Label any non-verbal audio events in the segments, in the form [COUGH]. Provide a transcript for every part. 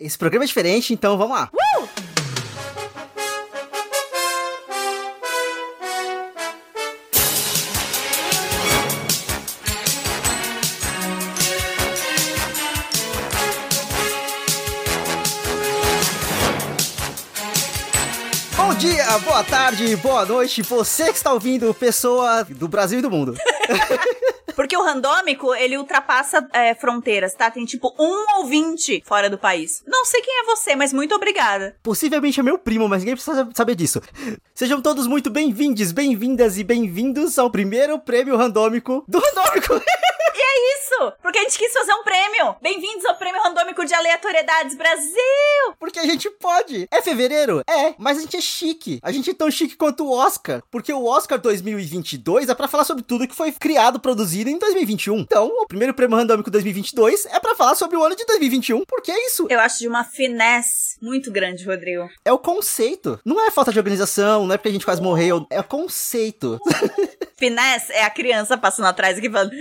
Esse programa é diferente, então vamos lá. Uh! Bom dia, boa tarde, boa noite, você que está ouvindo, pessoa do Brasil e do mundo. [LAUGHS] Porque o randômico, ele ultrapassa é, fronteiras, tá? Tem tipo um ouvinte fora do país. Não sei quem é você, mas muito obrigada. Possivelmente é meu primo, mas ninguém precisa saber disso. Sejam todos muito bem-vindos, bem-vindas e bem-vindos ao primeiro prêmio randômico do randômico. [LAUGHS] e é isso! Porque a gente quis fazer um prêmio. Bem-vindos ao prêmio randômico de aleatoriedades Brasil! Porque a gente pode. É fevereiro? É, mas a gente é chique. A gente é tão chique quanto o Oscar. Porque o Oscar 2022 é para falar sobre tudo que foi criado, produzido em 2021. Então, o primeiro prêmio randômico 2022 é para falar sobre o ano de 2021, porque é isso. Eu acho de uma finesse muito grande, Rodrigo. É o conceito. Não é falta de organização, não é porque a gente quase morreu, é o conceito. [LAUGHS] finesse é a criança passando atrás aqui falando.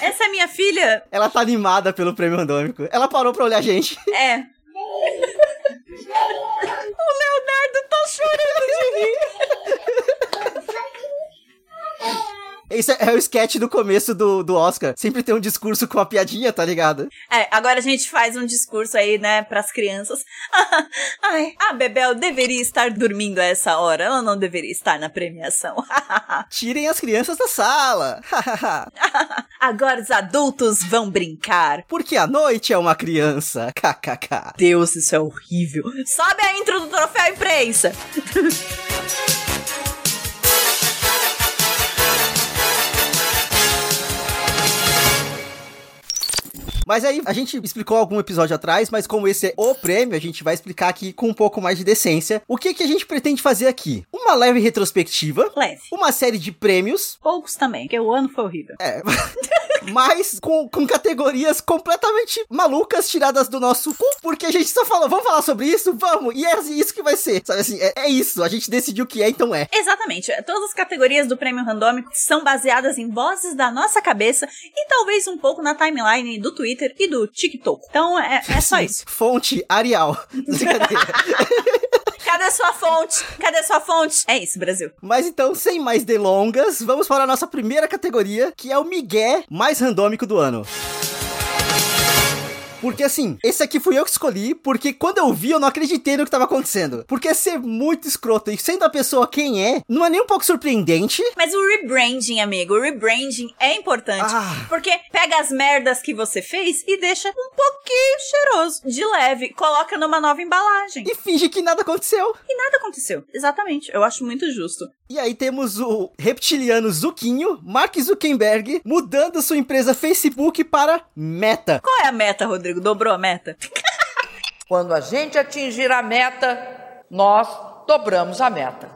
Essa é minha filha. Ela tá animada pelo prêmio randômico. Ela parou pra olhar a gente. É. [LAUGHS] o Leonardo tá chorando de rir. [LAUGHS] Esse é, é, o sketch do começo do, do Oscar. Sempre tem um discurso com uma piadinha, tá ligado? É, agora a gente faz um discurso aí, né, pras crianças. [LAUGHS] Ai, a Bebel deveria estar dormindo a essa hora. Ela não deveria estar na premiação. [LAUGHS] Tirem as crianças da sala. [LAUGHS] agora os adultos vão brincar. Porque a noite é uma criança. KKK. Deus, isso é horrível. Sobe a intro do troféu imprensa. Mas aí, a gente explicou algum episódio atrás, mas como esse é o prêmio, a gente vai explicar aqui com um pouco mais de decência. O que, que a gente pretende fazer aqui? Uma leve retrospectiva. Leve. Uma série de prêmios. Poucos também, porque o ano foi horrível. É. [LAUGHS] mas com, com categorias completamente malucas tiradas do nosso cu, porque a gente só falou, vamos falar sobre isso? Vamos! E é isso que vai ser. Sabe assim, é, é isso. A gente decidiu o que é, então é. Exatamente. Todas as categorias do prêmio randômico são baseadas em vozes da nossa cabeça e talvez um pouco na timeline do Twitter Twitter e do TikTok. Então é, é só isso. Fonte Arial. [LAUGHS] Cadê sua fonte? Cadê sua fonte? É isso, Brasil. Mas então, sem mais delongas, vamos para a nossa primeira categoria, que é o Miguel mais randômico do ano. Porque assim, esse aqui fui eu que escolhi, porque quando eu vi, eu não acreditei no que tava acontecendo. Porque ser muito escroto e sendo a pessoa quem é, não é nem um pouco surpreendente. Mas o rebranding, amigo, o rebranding é importante. Ah. Porque pega as merdas que você fez e deixa um pouquinho cheiroso, de leve, coloca numa nova embalagem. E finge que nada aconteceu. E nada aconteceu. Exatamente. Eu acho muito justo. E aí temos o reptiliano Zuquinho, Mark Zuckerberg, mudando sua empresa Facebook para Meta. Qual é a meta, Rodrigo? Dobrou a meta? Quando a gente atingir a meta, nós dobramos a meta.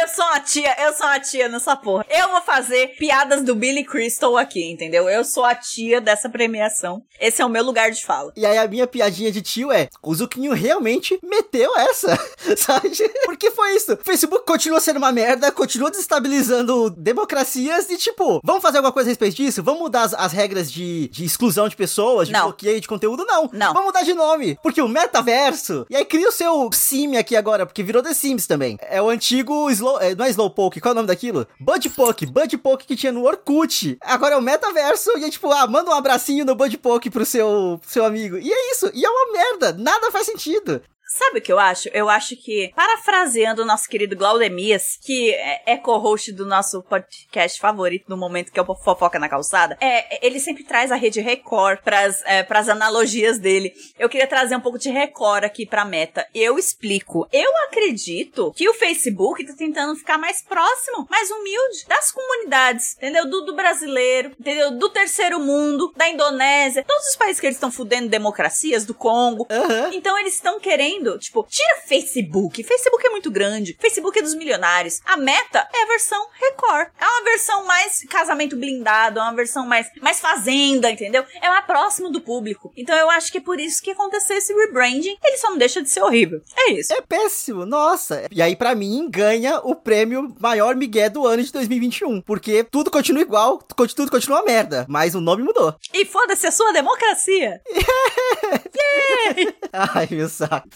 Eu sou uma tia, eu sou uma tia nessa porra. Eu vou fazer piadas do Billy Crystal aqui, entendeu? Eu sou a tia dessa premiação. Esse é o meu lugar de fala. E aí a minha piadinha de tio é: o Zuquinho realmente meteu essa, [LAUGHS] sabe? Porque foi isso. O Facebook continua sendo uma merda, continua desestabilizando democracias e tipo, vamos fazer alguma coisa a respeito disso? Vamos mudar as, as regras de, de exclusão de pessoas, de não. bloqueio de conteúdo? Não. Não. Vamos mudar de nome. Porque o metaverso. E aí cria o seu sim aqui agora, porque virou The Sims também. É o antigo slow Slow, é, não é Slowpoke, qual é o nome daquilo? Budpoke, Budpoke que tinha no Orkut. Agora é o metaverso e é tipo, ah, manda um abracinho no Budpoke pro seu, seu amigo. E é isso, e é uma merda, nada faz sentido. Sabe o que eu acho? Eu acho que, parafraseando o nosso querido Glaudemias, que é, é co-host do nosso podcast favorito no momento, que é o Fofoca na Calçada, é, ele sempre traz a rede Record pras, é, pras analogias dele. Eu queria trazer um pouco de Record aqui pra meta. Eu explico. Eu acredito que o Facebook tá tentando ficar mais próximo, mais humilde das comunidades, entendeu? Do, do brasileiro, entendeu? Do terceiro mundo, da Indonésia, todos os países que eles estão fudendo democracias, do Congo. Uhum. Então eles estão querendo Tipo, tira Facebook. Facebook é muito grande. Facebook é dos milionários. A Meta é a versão Record. É uma versão mais casamento blindado, é uma versão mais, mais fazenda, entendeu? É mais próximo do público. Então eu acho que é por isso que aconteceu esse rebranding. Ele só não deixa de ser horrível. É isso. É péssimo, nossa. E aí, pra mim, ganha o prêmio maior Miguel do ano de 2021. Porque tudo continua igual, tudo continua merda. Mas o nome mudou. E foda-se a sua democracia. [LAUGHS] Yeah! Ai, meu saco.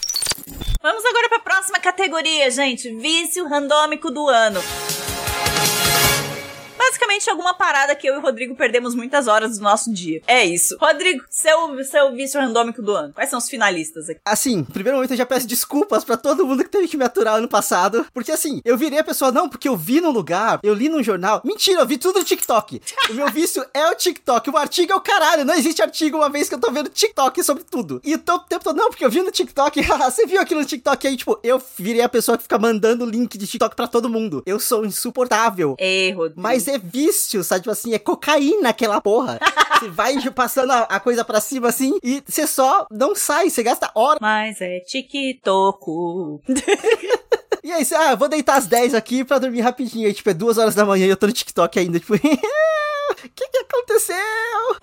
Vamos agora pra próxima categoria, gente. Vício randômico do ano basicamente alguma parada que eu e o Rodrigo perdemos muitas horas do nosso dia. É isso. Rodrigo, seu, seu vício randômico do ano. Quais são os finalistas aqui? Assim, primeiro momento eu já peço desculpas para todo mundo que teve que me aturar ano passado. Porque assim, eu virei a pessoa, não, porque eu vi num lugar, eu li num jornal. Mentira, eu vi tudo no TikTok. [LAUGHS] o meu vício é o TikTok. O artigo é o caralho. Não existe artigo uma vez que eu tô vendo TikTok sobre tudo. E o tempo todo, não, porque eu vi no TikTok. [LAUGHS] você viu aquilo no TikTok aí? Tipo, eu virei a pessoa que fica mandando link de TikTok para todo mundo. Eu sou insuportável. Rodrigo. Mas é vício, sabe? Tipo assim, é cocaína aquela porra. [LAUGHS] você vai passando a, a, coisa pra cima assim e você só não sai, você gasta horas. Mas é TikTok. [LAUGHS] E aí, você, ah, vou deitar às 10 aqui pra dormir rapidinho. Aí, tipo, é duas horas da manhã e eu tô no TikTok ainda, tipo. [LAUGHS] O que, que aconteceu?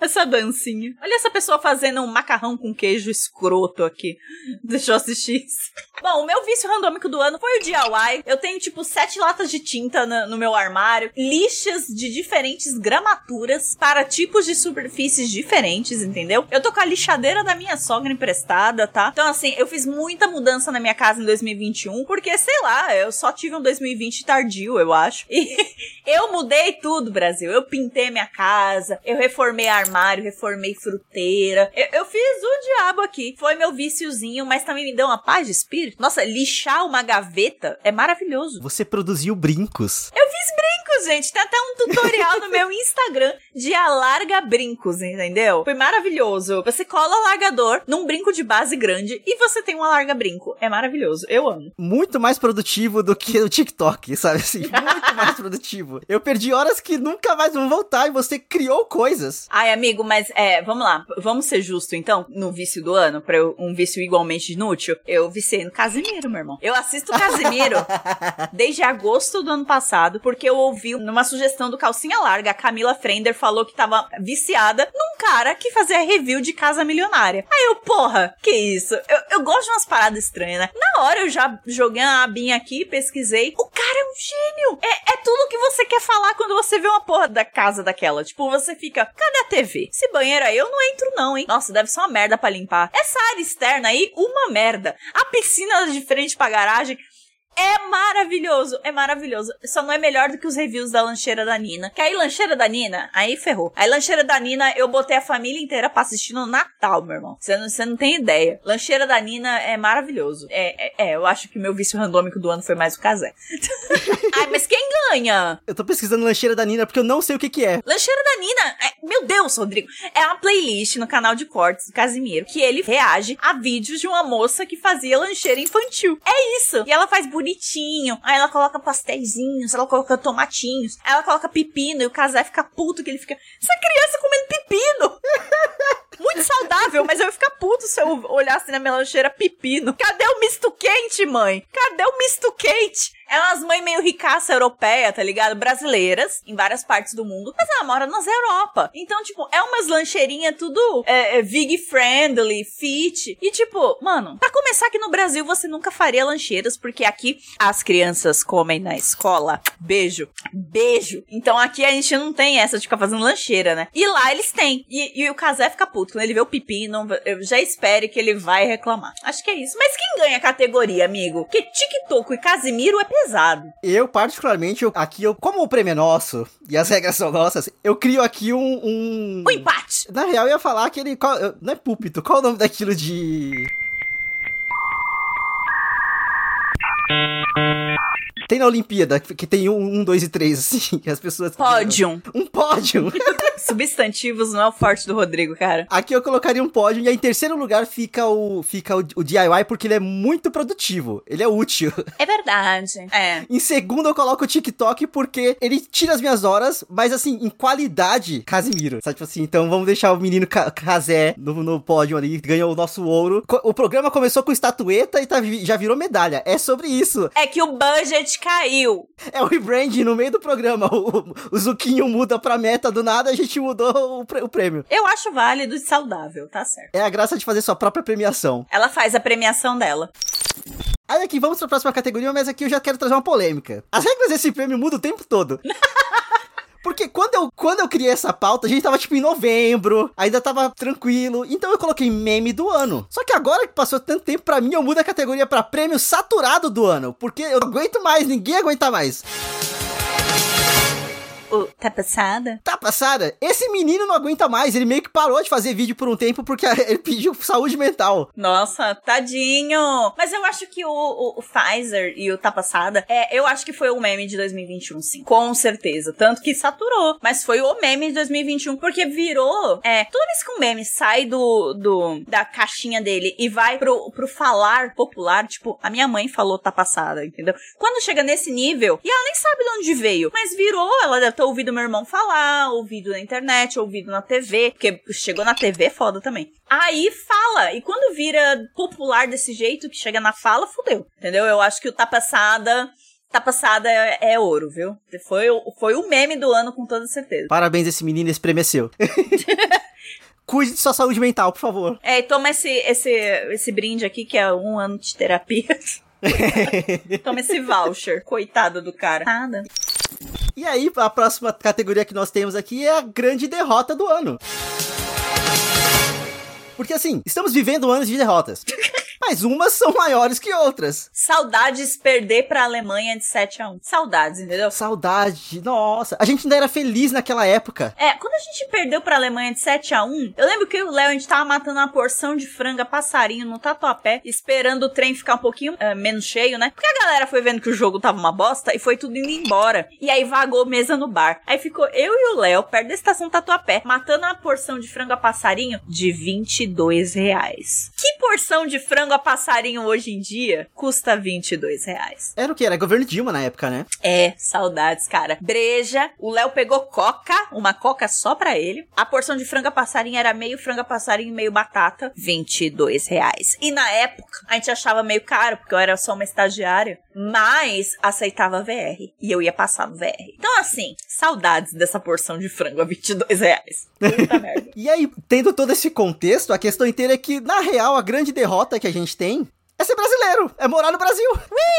Essa dancinha. Olha essa pessoa fazendo um macarrão com queijo escroto aqui. [LAUGHS] Deixa eu assistir isso. Bom, o meu vício randômico do ano foi o DIY. Eu tenho, tipo, sete latas de tinta no, meu armário, lixas de diferentes gramaturas para tipos de superfícies diferentes, entendeu? Eu tô com a lixadeira da minha sogra emprestada, tá? Então, assim, eu fiz muita mudança na minha casa em 2021, porque, sei lá, eu só tive um 2020 tardio, eu acho. E [LAUGHS] eu mudei tudo, Brasil. Eu pintei minha casa, eu reformei armário, reformei fruteira. Eu, eu fiz o diabo aqui. Foi meu viciozinho, mas também me deu uma paz de espírito. Nossa, lixar uma gaveta é maravilhoso. Você produziu brincos. Eu fiz brincos, gente. Tem até um tutorial no meu Instagram de alarga brincos, entendeu? Foi maravilhoso. Você cola o alargador num brinco de base grande e você tem um alarga brinco. É maravilhoso. Eu amo. Muito mais produtivo do que o TikTok, sabe assim? [LAUGHS] Muito mais produtivo. Eu perdi horas que nunca mais vão voltar e você criou coisas. Ai, amigo, mas é, vamos lá. Vamos ser justo então, no vício do ano, pra eu, um vício igualmente inútil. Eu viciei no Casimiro, meu irmão. Eu assisto Casimiro [LAUGHS] desde agosto do ano passado, porque eu ouvi numa sugestão do Calcinha Larga, a Camila Frender falou que tava viciada num cara que fazia review de Casa Milionária. Aí eu, porra, que isso? Eu, eu gosto de umas paradas estranhas, né? Na hora eu já joguei uma abinha aqui, pesquisei. O cara é um gênio! É, é tudo que você quer falar quando você vê uma porra da casa daquela. Tipo, você fica, cadê a TV? Esse banheiro aí eu não entro não, hein? Nossa, deve ser uma merda para limpar. Essa área externa aí, uma merda. A piscina de frente pra garagem, é maravilhoso, é maravilhoso. Só não é melhor do que os reviews da lancheira da Nina. Que aí, lancheira da Nina, aí ferrou. Aí, lancheira da Nina, eu botei a família inteira pra assistir no Natal, meu irmão. Você não, não tem ideia. Lancheira da Nina é maravilhoso. É, é, é, eu acho que meu vício randômico do ano foi mais o Casé. [LAUGHS] Ai, mas quem ganha? Eu tô pesquisando lancheira da Nina porque eu não sei o que que é. Lancheira da Nina, é, meu Deus, Rodrigo. É uma playlist no canal de cortes do Casimiro que ele reage a vídeos de uma moça que fazia lancheira infantil. É isso. E ela faz bonitinho. Aí ela coloca pastéisinhos, ela coloca tomatinhos, ela coloca pepino e o Casé fica puto que ele fica. Essa criança comendo pepino! [LAUGHS] Muito saudável, mas eu ia ficar puto se eu olhasse na minha lancheira pepino. Cadê o misto quente, mãe? Cadê o misto quente? Umas mães meio ricaça europeia, tá ligado? Brasileiras, em várias partes do mundo. Mas ela mora nas Europa. Então, tipo, é umas lancheirinhas tudo é, é, vig friendly, fit. E, tipo, mano, pra começar aqui no Brasil, você nunca faria lancheiras, porque aqui as crianças comem na escola. Beijo. Beijo. Então aqui a gente não tem essa de ficar fazendo lancheira, né? E lá eles têm. E, e o Casé fica puto. Quando ele vê o pepino, eu já espere que ele vai reclamar. Acho que é isso. Mas quem ganha a categoria, amigo? Que TikTok e Casimiro é pesado. Eu, particularmente, eu, aqui, eu, como o prêmio é nosso e as regras são nossas, eu crio aqui um. Um, um empate! Na real, eu ia falar aquele. Qual, não é púlpito, qual é o nome daquilo de. Tem na Olimpíada, que tem um, um dois e três, assim, [LAUGHS] as pessoas... Pódium. Um pódio. [LAUGHS] Substantivos não é o forte do Rodrigo, cara. Aqui eu colocaria um pódio, e aí em terceiro lugar fica o, fica o, o DIY, porque ele é muito produtivo, ele é útil. É verdade. É. Em segundo eu coloco o TikTok, porque ele tira as minhas horas, mas assim, em qualidade, Casimiro. Sabe, tipo assim, então vamos deixar o menino Ca- Casé no, no pódio ali, ganhou o nosso ouro. Co- O programa começou com estatueta e tá, já virou medalha. É sobre isso. É que o budget caiu. É o rebranding no meio do programa. O, o Zuquinho muda pra meta do nada, a gente mudou o, prê- o prêmio. Eu acho válido e saudável, tá certo. É a graça de fazer sua própria premiação. Ela faz a premiação dela. Aí aqui, vamos pra próxima categoria, mas aqui eu já quero trazer uma polêmica. As regras desse prêmio mudam o tempo todo. [LAUGHS] Porque quando eu, quando eu criei essa pauta, a gente tava tipo em novembro, ainda tava tranquilo, então eu coloquei meme do ano. Só que agora que passou tanto tempo, pra mim eu mudo a categoria pra prêmio saturado do ano, porque eu não aguento mais, ninguém aguenta mais. O, tá passada? Tá passada? Esse menino não aguenta mais, ele meio que parou de fazer vídeo por um tempo porque [LAUGHS] ele pediu saúde mental. Nossa, tadinho. Mas eu acho que o, o, o Pfizer e o Tá Passada, é, eu acho que foi o meme de 2021, sim. Com certeza. Tanto que saturou. Mas foi o meme de 2021, porque virou. É, toda vez que um meme sai do, do da caixinha dele e vai pro, pro falar popular, tipo, a minha mãe falou Tá Passada, entendeu? Quando chega nesse nível, e ela nem sabe de onde veio, mas virou, ela deve ter ouvido meu irmão falar, ouvido na internet, ouvido na TV, porque chegou na TV é foda também. Aí fala, e quando vira popular desse jeito, que chega na fala, fudeu, entendeu? Eu acho que o Tá Passada... Tá passada é, é ouro, viu? Foi, o- foi o meme do ano com toda certeza. Parabéns, esse menino, esse prêmio é seu. [LAUGHS] Cuide de sua saúde mental, por favor. É, e toma esse, esse, esse brinde aqui, que é um ano de terapia. [LAUGHS] toma esse voucher. Coitado do cara. Nada. E aí, a próxima categoria que nós temos aqui é a grande derrota do ano. Porque assim, estamos vivendo anos de derrotas. [LAUGHS] Mas umas são maiores que outras. Saudades perder pra Alemanha de 7 a 1 Saudades, entendeu? Saudade, nossa. A gente ainda era feliz naquela época. É, quando a gente perdeu pra Alemanha de 7 a 1 eu lembro que eu e o Léo, a gente tava matando uma porção de franga passarinho no tatuapé, esperando o trem ficar um pouquinho eh, menos cheio, né? Porque a galera foi vendo que o jogo tava uma bosta e foi tudo indo embora. E aí vagou mesa no bar. Aí ficou eu e o Léo, perto da estação tatuapé, matando uma porção de frango a passarinho de 22 reais. Que porção de frango a passarinho hoje em dia custa 22 reais? Era o que? Era governo Dilma na época, né? É, saudades, cara. Breja, o Léo pegou coca, uma coca só pra ele. A porção de franga passarinho era meio franga passarinho e meio batata, 22 reais. E na época, a gente achava meio caro, porque eu era só uma estagiária, mas aceitava VR. E eu ia passar no VR. Então, assim, saudades dessa porção de frango a 22 reais. Puta [LAUGHS] merda. E aí, tendo todo esse contexto, a questão inteira é que, na real, a grande derrota que a gente tem é ser brasileiro, é morar no Brasil.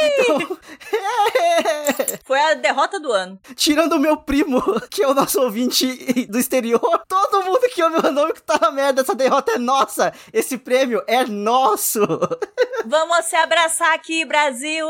Então, é... [LAUGHS] Foi a derrota do ano. Tirando o meu primo, que é o nosso ouvinte do exterior, todo mundo que ouve o nome que tá na merda, essa derrota é nossa. Esse prêmio é nosso. Vamos se abraçar aqui, Brasil!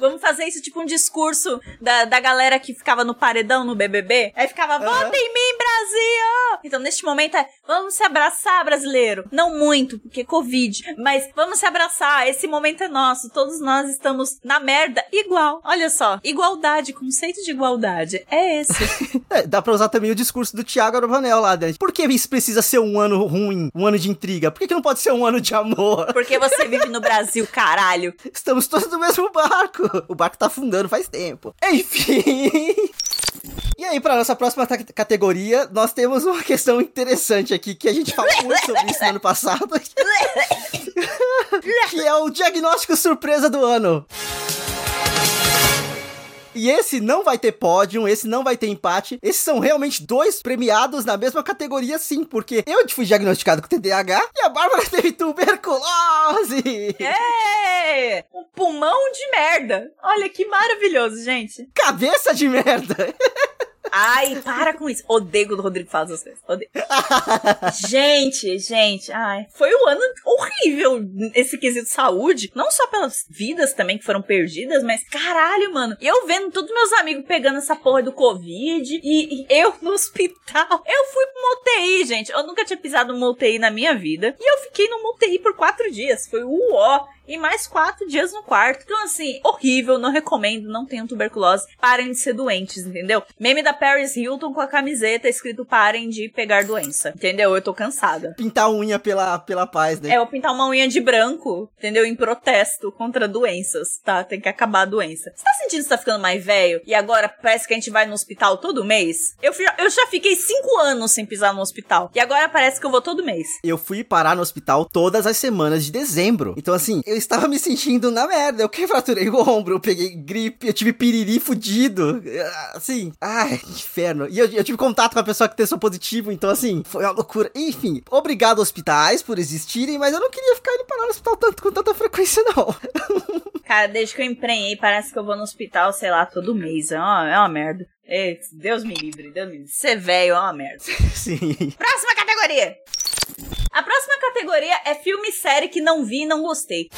Vamos fazer isso tipo um discurso da, da galera que ficava no paredão no BBB. Aí ficava, vota em mim, Brasil! Então, neste momento é, vamos se abraçar, brasileiro. Não muito, porque Covid, mas vamos se abraçar. Esse momento é nosso. Todos nós estamos na merda igual. Olha só, igualdade, conceito de igualdade. É esse. [LAUGHS] É, dá pra usar também o discurso do Thiago Abravanel lá, né? Por que isso precisa ser um ano ruim, um ano de intriga? Por que, que não pode ser um ano de amor? Porque você [LAUGHS] vive no Brasil, caralho. Estamos todos no mesmo barco. O barco tá afundando faz tempo. Enfim. E aí, pra nossa próxima categoria, nós temos uma questão interessante aqui, que a gente falou muito sobre isso no ano passado. [LAUGHS] que é o diagnóstico surpresa do ano. E esse não vai ter pódio, esse não vai ter empate. Esses são realmente dois premiados na mesma categoria, sim, porque eu fui diagnosticado com TDAH e a Bárbara [LAUGHS] teve tuberculose. É! Um pulmão de merda. Olha que maravilhoso, gente. Cabeça de merda. [LAUGHS] Ai, para com isso. Odeio quando o Rodrigo faz as coisas. Odeio. [LAUGHS] gente, gente, ai. Foi um ano horrível esse quesito saúde. Não só pelas vidas também que foram perdidas, mas caralho, mano. Eu vendo todos meus amigos pegando essa porra do Covid e, e eu no hospital. Eu fui pra uma UTI, gente. Eu nunca tinha pisado numa UTI na minha vida. E eu fiquei numa UTI por quatro dias. Foi o ó. E mais quatro dias no quarto. Então, assim, horrível, não recomendo, não tenham tuberculose. Parem de ser doentes, entendeu? Meme da Paris Hilton com a camiseta escrito parem de pegar doença. Entendeu? Eu tô cansada. Pintar unha pela, pela paz, né? É, eu pintar uma unha de branco, entendeu? Em protesto contra doenças, tá? Tem que acabar a doença. Você tá sentindo que você tá ficando mais velho e agora parece que a gente vai no hospital todo mês? Eu, eu já fiquei cinco anos sem pisar no hospital. E agora parece que eu vou todo mês. Eu fui parar no hospital todas as semanas de dezembro. Então, assim, eu estava me sentindo na merda. Eu que fraturei o ombro, eu peguei gripe, eu tive piriri fudido. Assim, ai, inferno. E eu, eu tive contato com a pessoa que testou positivo, então, assim, foi uma loucura. Enfim, obrigado hospitais por existirem, mas eu não queria ficar indo parar no hospital tanto com tanta frequência, não. [LAUGHS] Cara, desde que eu emprenhei, parece que eu vou no hospital, sei lá, todo mês. É uma, é uma merda. Deus me livre, Deus me livre. Ser velho é uma merda. Sim. Próxima categoria. A próxima categoria é filme e série que não vi e não gostei.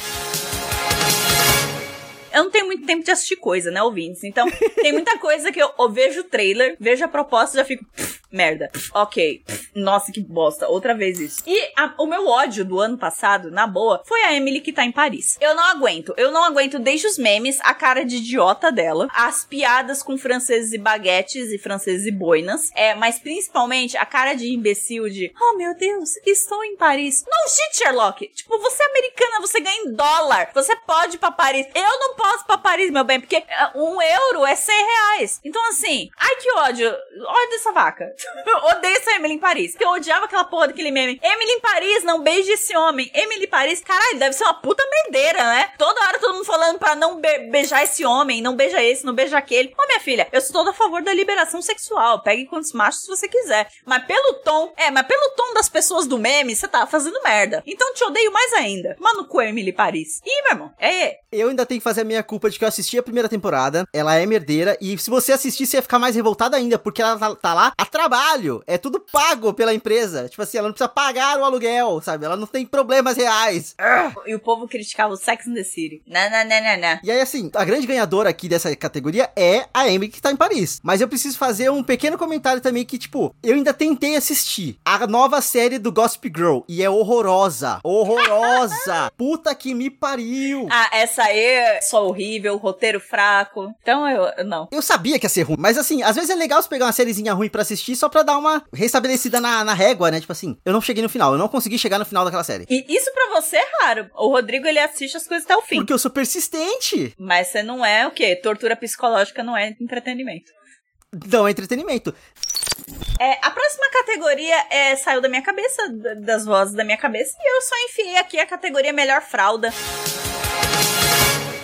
Eu não tenho muito tempo de assistir coisa, né, ouvintes? Então, tem muita coisa que eu, eu vejo o trailer, vejo a proposta e já fico. Merda. Ok. Nossa, que bosta. Outra vez isso. E a, o meu ódio do ano passado, na boa, foi a Emily que tá em Paris. Eu não aguento. Eu não aguento desde os memes, a cara de idiota dela, as piadas com franceses e baguetes e franceses e boinas. É, mas principalmente a cara de imbecil de Oh meu Deus, estou em Paris. Não shit, Sherlock. Tipo, você é americana, você ganha em dólar. Você pode ir pra Paris. Eu não posso pra Paris, meu bem, porque é, um euro é 100 reais. Então, assim, ai que ódio. Ódio dessa vaca. [LAUGHS] Odeio essa Emily em Paris. Porque eu odiava aquela porra daquele meme. Emily em Paris, não beije esse homem. Emily em Paris, caralho, deve ser uma puta merdeira, né? Toda hora todo mundo falando pra não be beijar esse homem, não beija esse, não beija aquele. Ô, minha filha, eu sou toda a favor da liberação sexual. Pegue quantos machos você quiser. Mas pelo tom, é, mas pelo tom das pessoas do meme, você tá fazendo merda. Então te odeio mais ainda. Mano, com Emily Paris. Ih, meu irmão, é. Eu ainda tenho que fazer a minha culpa de que eu assisti a primeira temporada. Ela é merdeira. E se você assistir, você ia ficar mais revoltada ainda, porque ela tá, tá lá a trabalho. É tudo pago pela empresa. Tipo assim, ela não precisa pagar o aluguel, sabe? Ela não tem problemas reais. E o povo criticava o Sex and the City. Não, não, não, não, não. E aí, assim, a grande ganhadora aqui dessa categoria é a Emily que tá em Paris. Mas eu preciso fazer um pequeno comentário também que, tipo, eu ainda tentei assistir a nova série do Gossip Girl. E é horrorosa. Horrorosa. [LAUGHS] Puta que me pariu. Ah, essa aí é só horrível, roteiro fraco. Então eu, não. Eu sabia que ia ser ruim. Mas assim, às vezes é legal você pegar uma sériezinha ruim pra assistir só pra dar uma restabelecida na, na régua, né? Tipo assim, eu não cheguei no final. Eu não consegui chegar no final daquela série. E isso pra você é raro. O Rodrigo, ele assiste as coisas até o fim. Porque eu sou persistente. Mas você não é o quê? Tortura psicológica não é entretenimento. Não, é entretenimento. É, a próxima categoria é, saiu da minha cabeça, das vozes da minha cabeça, e eu só enfiei aqui a categoria melhor fralda.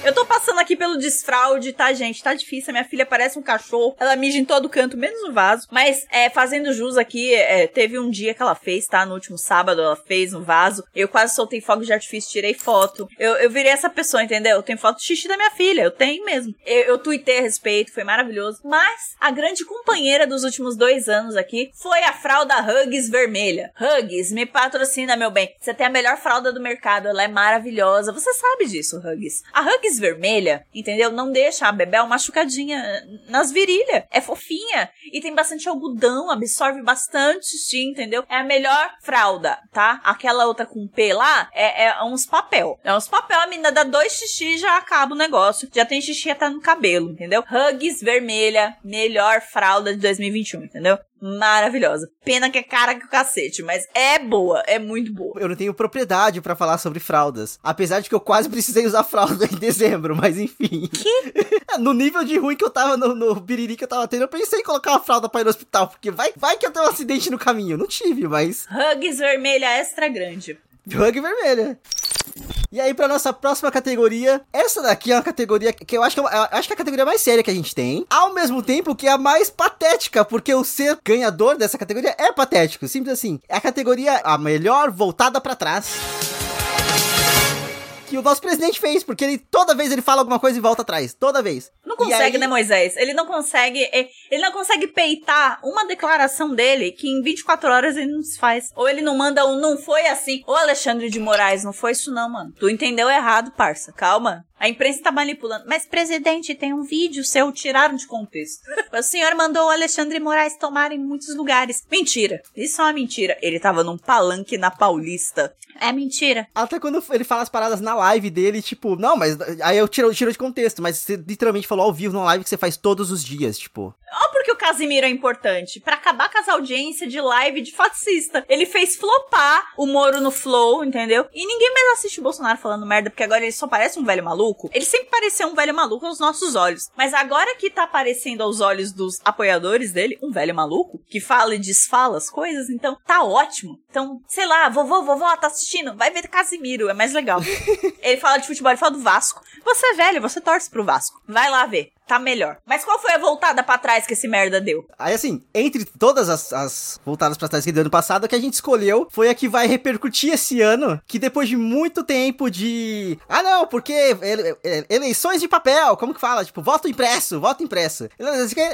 Eu tô passando aqui pelo desfraude, tá, gente? Tá difícil. A minha filha parece um cachorro. Ela mija em todo canto, menos no vaso. Mas, é, fazendo jus aqui, é, teve um dia que ela fez, tá? No último sábado, ela fez no vaso. Eu quase soltei fogo de artifício, tirei foto. Eu, eu virei essa pessoa, entendeu? Eu tenho foto xixi da minha filha. Eu tenho mesmo. Eu, eu tuitei a respeito, foi maravilhoso. Mas, a grande companheira dos últimos dois anos aqui foi a fralda Hugs vermelha. Hugs, me patrocina, meu bem. Você tem a melhor fralda do mercado. Ela é maravilhosa. Você sabe disso, Hugs. A Hugs vermelha, entendeu? Não deixa a Bebel machucadinha nas virilhas. É fofinha e tem bastante algodão, absorve bastante xixi, entendeu? É a melhor fralda, tá? Aquela outra com P lá é, é uns papel. É uns papel, a menina dá dois xixi já acaba o negócio. Já tem xixi até no cabelo, entendeu? Hugs vermelha, melhor fralda de 2021, entendeu? Maravilhosa. Pena que é cara que o cacete, mas é boa, é muito boa. Eu não tenho propriedade para falar sobre fraldas. Apesar de que eu quase precisei usar fralda em dezembro, mas enfim. Que? [LAUGHS] no nível de ruim que eu tava no, no biriri que eu tava tendo, eu pensei em colocar uma fralda pra ir no hospital, porque vai, vai que eu tenho um acidente no caminho. Não tive, mas. Hugs vermelha extra grande. Hug vermelha. E aí, pra nossa próxima categoria, essa daqui é uma categoria que eu acho que, é eu acho que é a categoria mais séria que a gente tem, ao mesmo tempo que é a mais patética, porque o ser ganhador dessa categoria é patético, simples assim. É a categoria a melhor voltada para trás que o nosso presidente fez, porque ele toda vez ele fala alguma coisa e volta atrás, toda vez. Não consegue, aí... né, Moisés? Ele não consegue, ele não consegue peitar uma declaração dele que em 24 horas ele não se faz. Ou ele não manda um não foi assim. Ô Alexandre de Moraes, não foi isso não, mano. Tu entendeu errado, parça. Calma. A imprensa tá manipulando. Mas, presidente, tem um vídeo seu, tiraram de contexto. o senhor mandou o Alexandre Moraes tomar em muitos lugares. Mentira. Isso é uma mentira. Ele tava num palanque na Paulista. É mentira. Até quando ele fala as paradas na live dele, tipo, não, mas aí eu tiro, tiro de contexto, mas você literalmente falou ao vivo numa live que você faz todos os dias, tipo. Olha porque o Casimiro é importante. para acabar com as audiências de live de fascista. Ele fez flopar o Moro no Flow, entendeu? E ninguém mais assiste o Bolsonaro falando merda, porque agora ele só parece um velho maluco. Ele sempre pareceu um velho maluco aos nossos olhos. Mas agora que tá aparecendo aos olhos dos apoiadores dele, um velho maluco, que fala e desfala as coisas, então tá ótimo. Então, sei lá, vovô, vovó, tá assistindo? Vai ver Casimiro, é mais legal. [LAUGHS] ele fala de futebol, ele fala do Vasco. Você é velho, você torce pro Vasco. Vai lá ver tá melhor. Mas qual foi a voltada para trás que esse merda deu? Aí assim, entre todas as, as voltadas para trás que deu ano passado, a que a gente escolheu foi a que vai repercutir esse ano, que depois de muito tempo de ah não, porque ele, eleições de papel, como que fala? Tipo, voto impresso, voto impresso.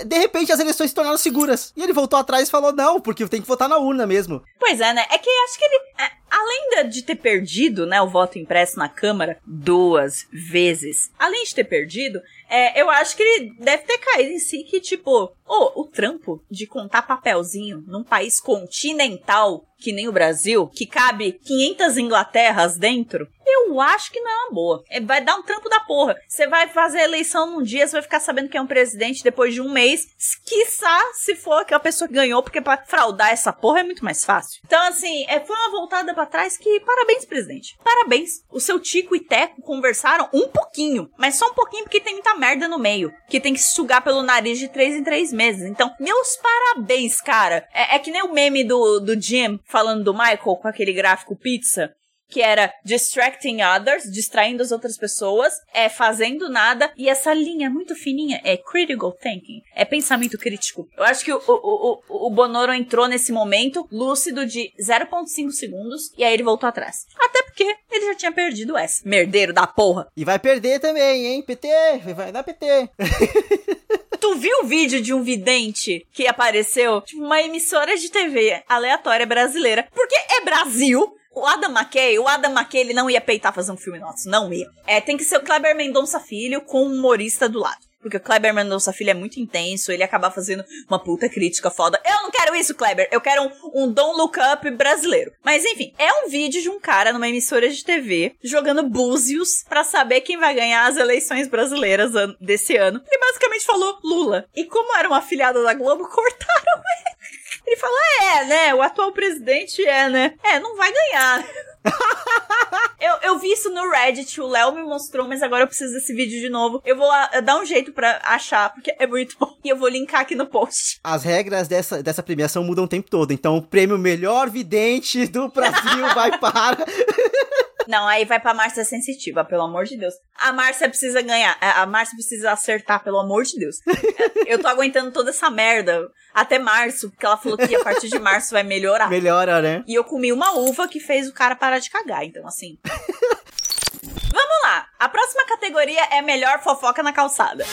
De repente as eleições se tornaram seguras. E ele voltou atrás e falou não, porque tem que votar na urna mesmo. Pois é, né? É que acho que ele é, além de ter perdido, né, o voto impresso na Câmara duas vezes, além de ter perdido, é, eu acho que ele deve ter caído em si que, tipo, oh, o trampo de contar papelzinho num país continental que nem o Brasil, que cabe 500 Inglaterras dentro, eu acho que não é uma boa. É, vai dar um trampo da porra. Você vai fazer a eleição num dia, você vai ficar sabendo que é um presidente depois de um mês. Quiçá se for aquela pessoa que ganhou, porque pra fraudar essa porra é muito mais fácil. Então, assim, é, foi uma voltada para trás que, parabéns, presidente. Parabéns. O seu Tico e Teco conversaram um pouquinho, mas só um pouquinho porque tem muita merda no meio, que tem que sugar pelo nariz de três em três meses. Então, meus parabéns, cara. É, é que nem o meme do, do Jim falando do Michael com aquele gráfico pizza que era distracting others, distraindo as outras pessoas, é fazendo nada, e essa linha muito fininha é critical thinking, é pensamento crítico. Eu acho que o, o, o, o Bonoro entrou nesse momento lúcido de 0.5 segundos, e aí ele voltou atrás. Até porque ele já tinha perdido essa. Merdeiro da porra. E vai perder também, hein, PT? Vai dar PT. [LAUGHS] Tu viu o vídeo de um vidente que apareceu? Tipo, uma emissora de TV aleatória brasileira. Porque é Brasil, o Adam McKay, o Adam McKay, ele não ia peitar fazer um filme nosso, não ia. É, tem que ser o Kleber Mendonça Filho com um humorista do lado. Porque o Kleber Mendonça Filho é muito intenso, ele acaba fazendo uma puta crítica foda. Eu não quero isso, Kleber. Eu quero um, um Don't Look Up brasileiro. Mas enfim, é um vídeo de um cara numa emissora de TV jogando búzios para saber quem vai ganhar as eleições brasileiras desse ano. Ele basicamente falou Lula. E como era uma afiliada da Globo, [LAUGHS] cortaram ele. Ele falou: é, né? O atual presidente é, né? É, não vai ganhar. [LAUGHS] eu, eu vi isso no Reddit, o Léo me mostrou, mas agora eu preciso desse vídeo de novo. Eu vou uh, dar um jeito para achar, porque é muito bom. E eu vou linkar aqui no post. As regras dessa, dessa premiação mudam o tempo todo. Então, o prêmio melhor vidente do Brasil vai para. Não, aí vai pra Márcia Sensitiva, pelo amor de Deus. A Márcia precisa ganhar. A Márcia precisa acertar, pelo amor de Deus. [LAUGHS] Eu tô aguentando toda essa merda até março, porque ela falou que a partir de março vai melhorar. Melhora, né? E eu comi uma uva que fez o cara parar de cagar, então assim. [LAUGHS] Vamos lá. A próxima categoria é melhor fofoca na calçada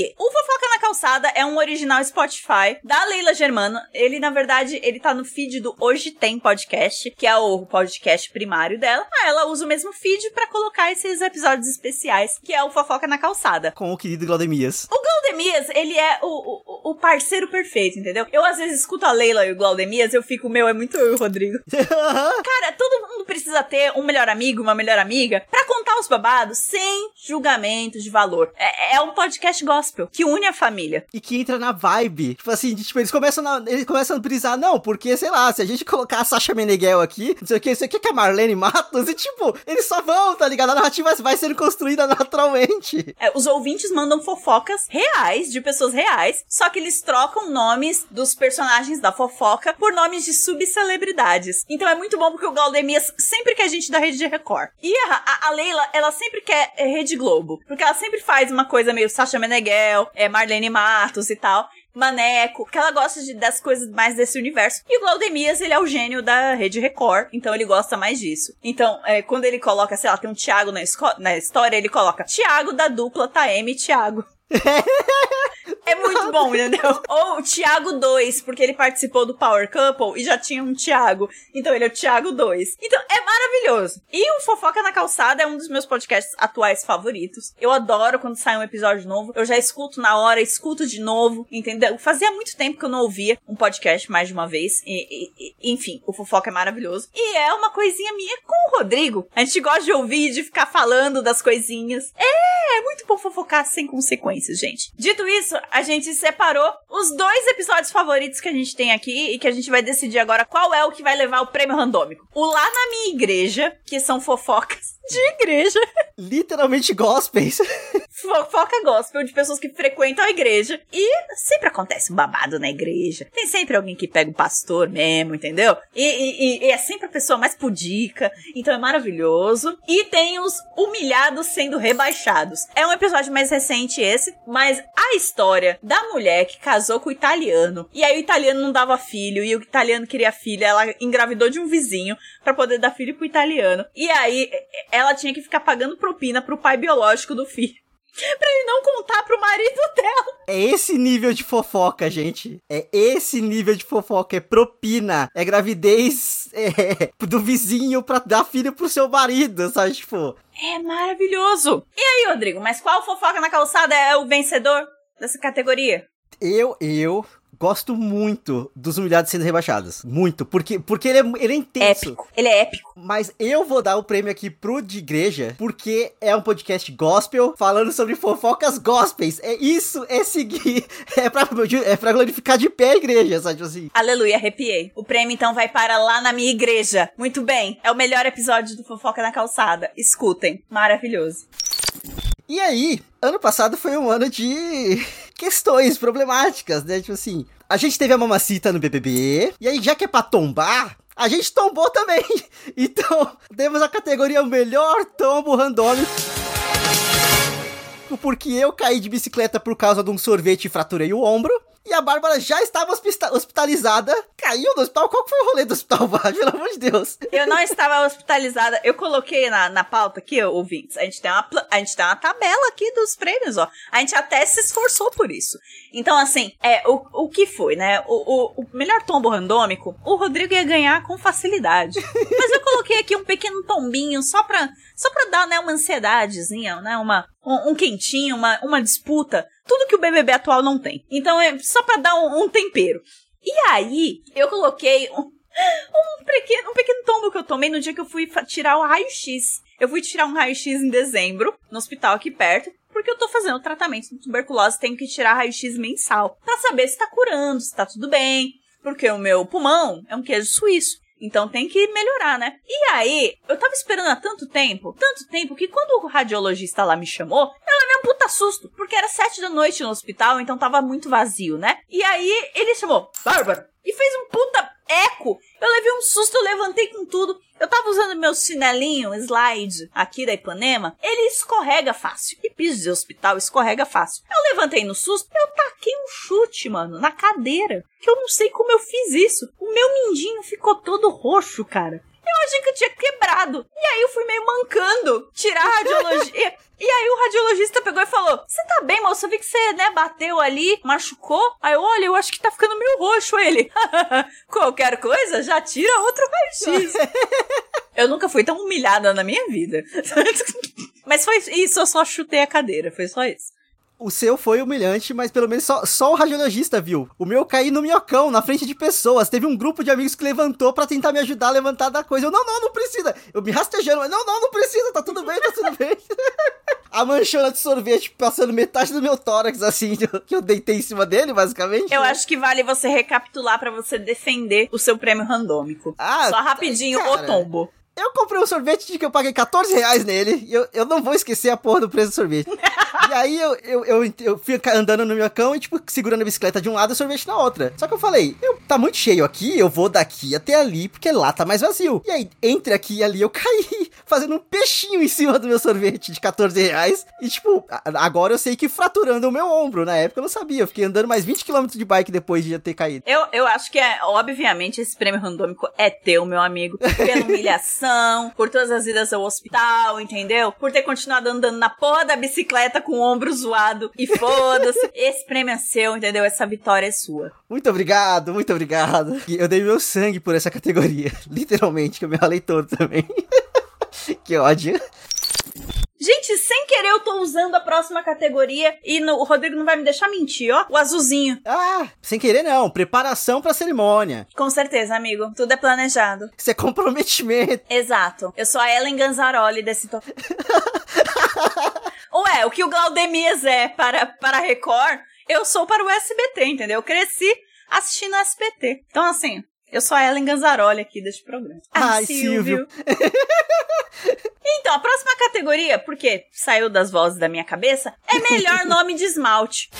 quê? O Fofoca na Calçada é um original Spotify da Leila Germano. Ele, na verdade, ele tá no feed do Hoje Tem Podcast, que é o podcast primário dela. Ah, ela usa o mesmo feed para colocar esses episódios especiais, que é o Fofoca na Calçada. Com o querido Glaudemias. O Glaudemias, ele é o, o, o parceiro perfeito, entendeu? Eu, às vezes, escuto a Leila e o Glaudemias, eu fico, meu, é muito eu, Rodrigo. [LAUGHS] Cara, todo mundo precisa ter um melhor amigo, uma melhor amiga, para contar os babados sem julgamento de valor. É, é um podcast gospel gospel que une a família. E que entra na vibe. Tipo assim, de, tipo, eles começam, na, eles começam a brisar, não, porque, sei lá, se a gente colocar a Sasha Meneghel aqui, não sei o que, isso aqui que é Marlene Matos, e tipo, eles só vão, tá ligado? A narrativa vai sendo construída naturalmente. É, os ouvintes mandam fofocas reais, de pessoas reais, só que eles trocam nomes dos personagens da fofoca por nomes de subcelebridades. Então é muito bom porque o Galdemias sempre quer gente da Rede de Record. E a, a, a Leila, ela sempre quer Rede Globo, porque ela sempre faz uma coisa meio Sasha Meneghel, é Marlene Matos e tal. Maneco, que ela gosta de, das coisas mais desse universo. E o Glaudemias, ele é o gênio da Rede Record, então ele gosta mais disso. Então, é, quando ele coloca, sei lá, tem um Thiago na, na história, ele coloca Thiago da dupla Taeme Thiago. [LAUGHS] É muito bom, entendeu? [LAUGHS] Ou o Thiago 2, porque ele participou do Power Couple e já tinha um Thiago. Então ele é o Thiago 2. Então é maravilhoso. E o Fofoca na Calçada é um dos meus podcasts atuais favoritos. Eu adoro quando sai um episódio novo. Eu já escuto na hora, escuto de novo, entendeu? Fazia muito tempo que eu não ouvia um podcast mais de uma vez. E, e, enfim, o Fofoca é maravilhoso. E é uma coisinha minha com o Rodrigo. A gente gosta de ouvir, de ficar falando das coisinhas. É, é muito bom fofocar sem consequências, gente. Dito isso, a gente separou os dois episódios favoritos que a gente tem aqui e que a gente vai decidir agora qual é o que vai levar o prêmio randômico. O Lá na Minha Igreja, que são fofocas de igreja. Literalmente gospels. Fofoca gospel de pessoas que frequentam a igreja. E sempre acontece um babado na igreja. Tem sempre alguém que pega o pastor mesmo, entendeu? E, e, e é sempre a pessoa mais pudica. Então é maravilhoso. E tem os humilhados sendo rebaixados. É um episódio mais recente esse, mas a história da mulher que casou com o italiano. E aí o italiano não dava filho e o italiano queria filha. Ela engravidou de um vizinho para poder dar filho pro italiano. E aí ela tinha que ficar pagando propina pro pai biológico do filho. Pra ele não contar pro marido dela. É esse nível de fofoca, gente. É esse nível de fofoca. É propina. É gravidez é, [LAUGHS] do vizinho pra dar filho pro seu marido, sabe? Tipo. É maravilhoso. E aí, Rodrigo, mas qual fofoca na calçada é o vencedor dessa categoria? Eu, eu gosto muito dos humilhados sendo rebaixados. Muito. Porque, porque ele, é, ele é intenso. Épico. Ele é épico. Mas eu vou dar o prêmio aqui pro de igreja, porque é um podcast gospel falando sobre fofocas gospels. É isso, é seguir. [LAUGHS] É pra, é pra glorificar de pé a igreja, sabe assim? Aleluia, arrepiei. O prêmio então vai para lá na minha igreja. Muito bem. É o melhor episódio do Fofoca na Calçada. Escutem. Maravilhoso. E aí, ano passado foi um ano de [LAUGHS] questões problemáticas, né? Tipo assim, a gente teve a mamacita no BBB, e aí já que é pra tombar, a gente tombou também. [LAUGHS] Então, temos a categoria melhor tombo randômico. Porque eu caí de bicicleta por causa de um sorvete e fraturei o ombro. E a Bárbara já estava hospitalizada. Caiu no hospital? Qual foi o rolê do hospital, [LAUGHS] Bárbara? Pelo amor de Deus. Eu não estava hospitalizada. Eu coloquei na, na pauta aqui, ouvintes. A gente, tem uma, a gente tem uma tabela aqui dos prêmios, ó. A gente até se esforçou por isso. Então, assim, é, o, o que foi, né? O, o, o melhor tombo randômico, o Rodrigo ia ganhar com facilidade. Mas eu coloquei aqui um pequeno tombinho só pra, só pra dar, né, uma ansiedadezinha, né? Uma, um, um quentinho, uma, uma disputa. Tudo que o BBB atual não tem. Então é só pra dar um, um tempero. E aí, eu coloquei um, um, pequeno, um pequeno tombo que eu tomei no dia que eu fui tirar o raio-x. Eu fui tirar um raio-x em dezembro, no hospital aqui perto, porque eu tô fazendo tratamento de tuberculose, tenho que tirar raio-x mensal, para saber se tá curando, se tá tudo bem, porque o meu pulmão é um queijo suíço. Então tem que melhorar, né? E aí, eu tava esperando há tanto tempo, tanto tempo, que quando o radiologista lá me chamou, ela me um puta susto, porque era sete da noite no hospital, então tava muito vazio, né? E aí ele chamou, Bárbara, e fez um puta eco. Eu levei um susto, eu levantei com tudo. Eu tava usando meu chinelinho, slide, aqui da Ipanema. Ele escorrega fácil. E piso de hospital escorrega fácil. Eu levantei no susto, eu taquei um chute, mano, na cadeira. Que eu não sei como eu fiz isso. O meu mindinho ficou todo roxo, cara. Eu achei que eu tinha quebrado. E aí eu fui meio mancando tirar a radiologia. [LAUGHS] e aí o radiologista pegou e falou: Você tá bem, moço? Eu vi que você, né, bateu ali, machucou. Aí eu, olha, eu acho que tá ficando meio roxo ele. [LAUGHS] Qualquer coisa, já tira outro raio-x. [LAUGHS] eu nunca fui tão humilhada na minha vida. Mas foi isso, eu só chutei a cadeira, foi só isso. O seu foi humilhante, mas pelo menos só, só o radiologista viu. O meu caí no minhocão, na frente de pessoas. Teve um grupo de amigos que levantou para tentar me ajudar a levantar da coisa. Eu, não, não, não precisa. Eu me rastejando, não, não, não precisa, tá tudo bem, tá tudo bem. [LAUGHS] a manchona de sorvete passando metade do meu tórax, assim, [LAUGHS] que eu deitei em cima dele, basicamente. Eu né? acho que vale você recapitular para você defender o seu prêmio randômico. Ah, Só rapidinho, cara, o tombo. Eu comprei um sorvete de que eu paguei 14 reais nele. E eu, eu não vou esquecer a porra do preço do sorvete. [LAUGHS] e aí eu, eu, eu, eu fui andando no meu cão e, tipo, segurando a bicicleta de um lado e o sorvete na outra. Só que eu falei, eu, tá muito cheio aqui, eu vou daqui até ali, porque lá tá mais vazio. E aí, entre aqui e ali, eu [LAUGHS] caí, fazendo um peixinho em cima do meu sorvete de 14 reais. E, tipo, agora eu sei que fraturando o meu ombro. Na época eu não sabia. Eu fiquei andando mais 20 km de bike depois de já ter caído. Eu, eu acho que é, obviamente, esse prêmio randômico é teu, meu amigo. Pela [LAUGHS] humilhação depressão, por todas as idas ao hospital, entendeu? Por ter continuado andando na porra da bicicleta com o ombro zoado e foda-se. [LAUGHS] Esse prêmio é seu, entendeu? Essa vitória é sua. Muito obrigado, muito obrigado. Eu dei meu sangue por essa categoria. [LAUGHS] Literalmente, que eu me ralei todo também. [LAUGHS] que ódio. Gente, sem querer eu tô usando a próxima categoria e no, o Rodrigo não vai me deixar mentir, ó. O azulzinho. Ah, sem querer não. Preparação pra cerimônia. Com certeza, amigo. Tudo é planejado. Isso é comprometimento. Exato. Eu sou a Ellen Ganzaroli desse top. [LAUGHS] Ué, o que o Glaudemias é para, para a Record, eu sou para o SBT, entendeu? Eu cresci assistindo SBT. Então, assim, eu sou a Ellen Ganzaroli aqui deste programa. Ah, Ai, Silvio. [LAUGHS] então, a próxima categoria, porque saiu das vozes da minha cabeça, é melhor [LAUGHS] nome de esmalte.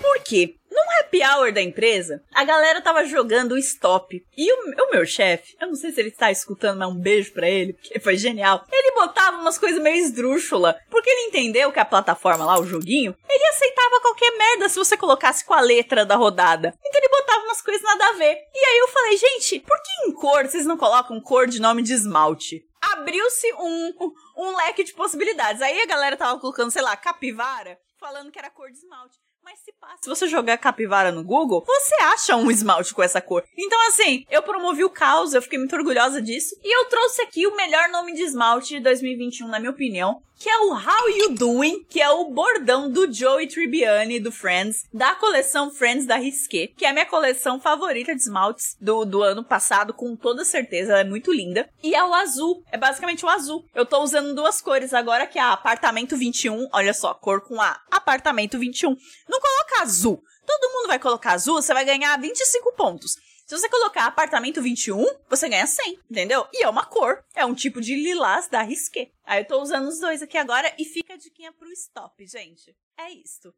Por quê? Num happy hour da empresa, a galera tava jogando o stop. E o, o meu chefe, eu não sei se ele está escutando, mas um beijo para ele, porque foi genial. Ele botava umas coisas meio esdrúxula, porque ele entendeu que a plataforma lá, o joguinho, ele aceitava qualquer merda se você colocasse com a letra da rodada. Então ele botava umas coisas nada a ver. E aí eu falei, gente, por que em cor vocês não colocam cor de nome de esmalte? Abriu-se um, um leque de possibilidades. Aí a galera tava colocando, sei lá, capivara, falando que era cor de esmalte. Mas se passa. Se você jogar capivara no Google, você acha um esmalte com essa cor. Então, assim, eu promovi o caos, eu fiquei muito orgulhosa disso. E eu trouxe aqui o melhor nome de esmalte de 2021, na minha opinião que é o How You Doing, que é o bordão do Joey Tribbiani do Friends, da coleção Friends da Risqué, que é a minha coleção favorita de esmaltes do, do ano passado, com toda certeza, ela é muito linda. E é o azul, é basicamente o azul. Eu tô usando duas cores agora, que é a Apartamento 21, olha só, cor com a Apartamento 21. Não coloca azul. Todo mundo vai colocar azul, você vai ganhar 25 pontos. Se você colocar apartamento 21, você ganha 100, entendeu? E é uma cor. É um tipo de lilás da Risqué. Aí eu tô usando os dois aqui agora e fica a diquinha pro stop, gente. É isso.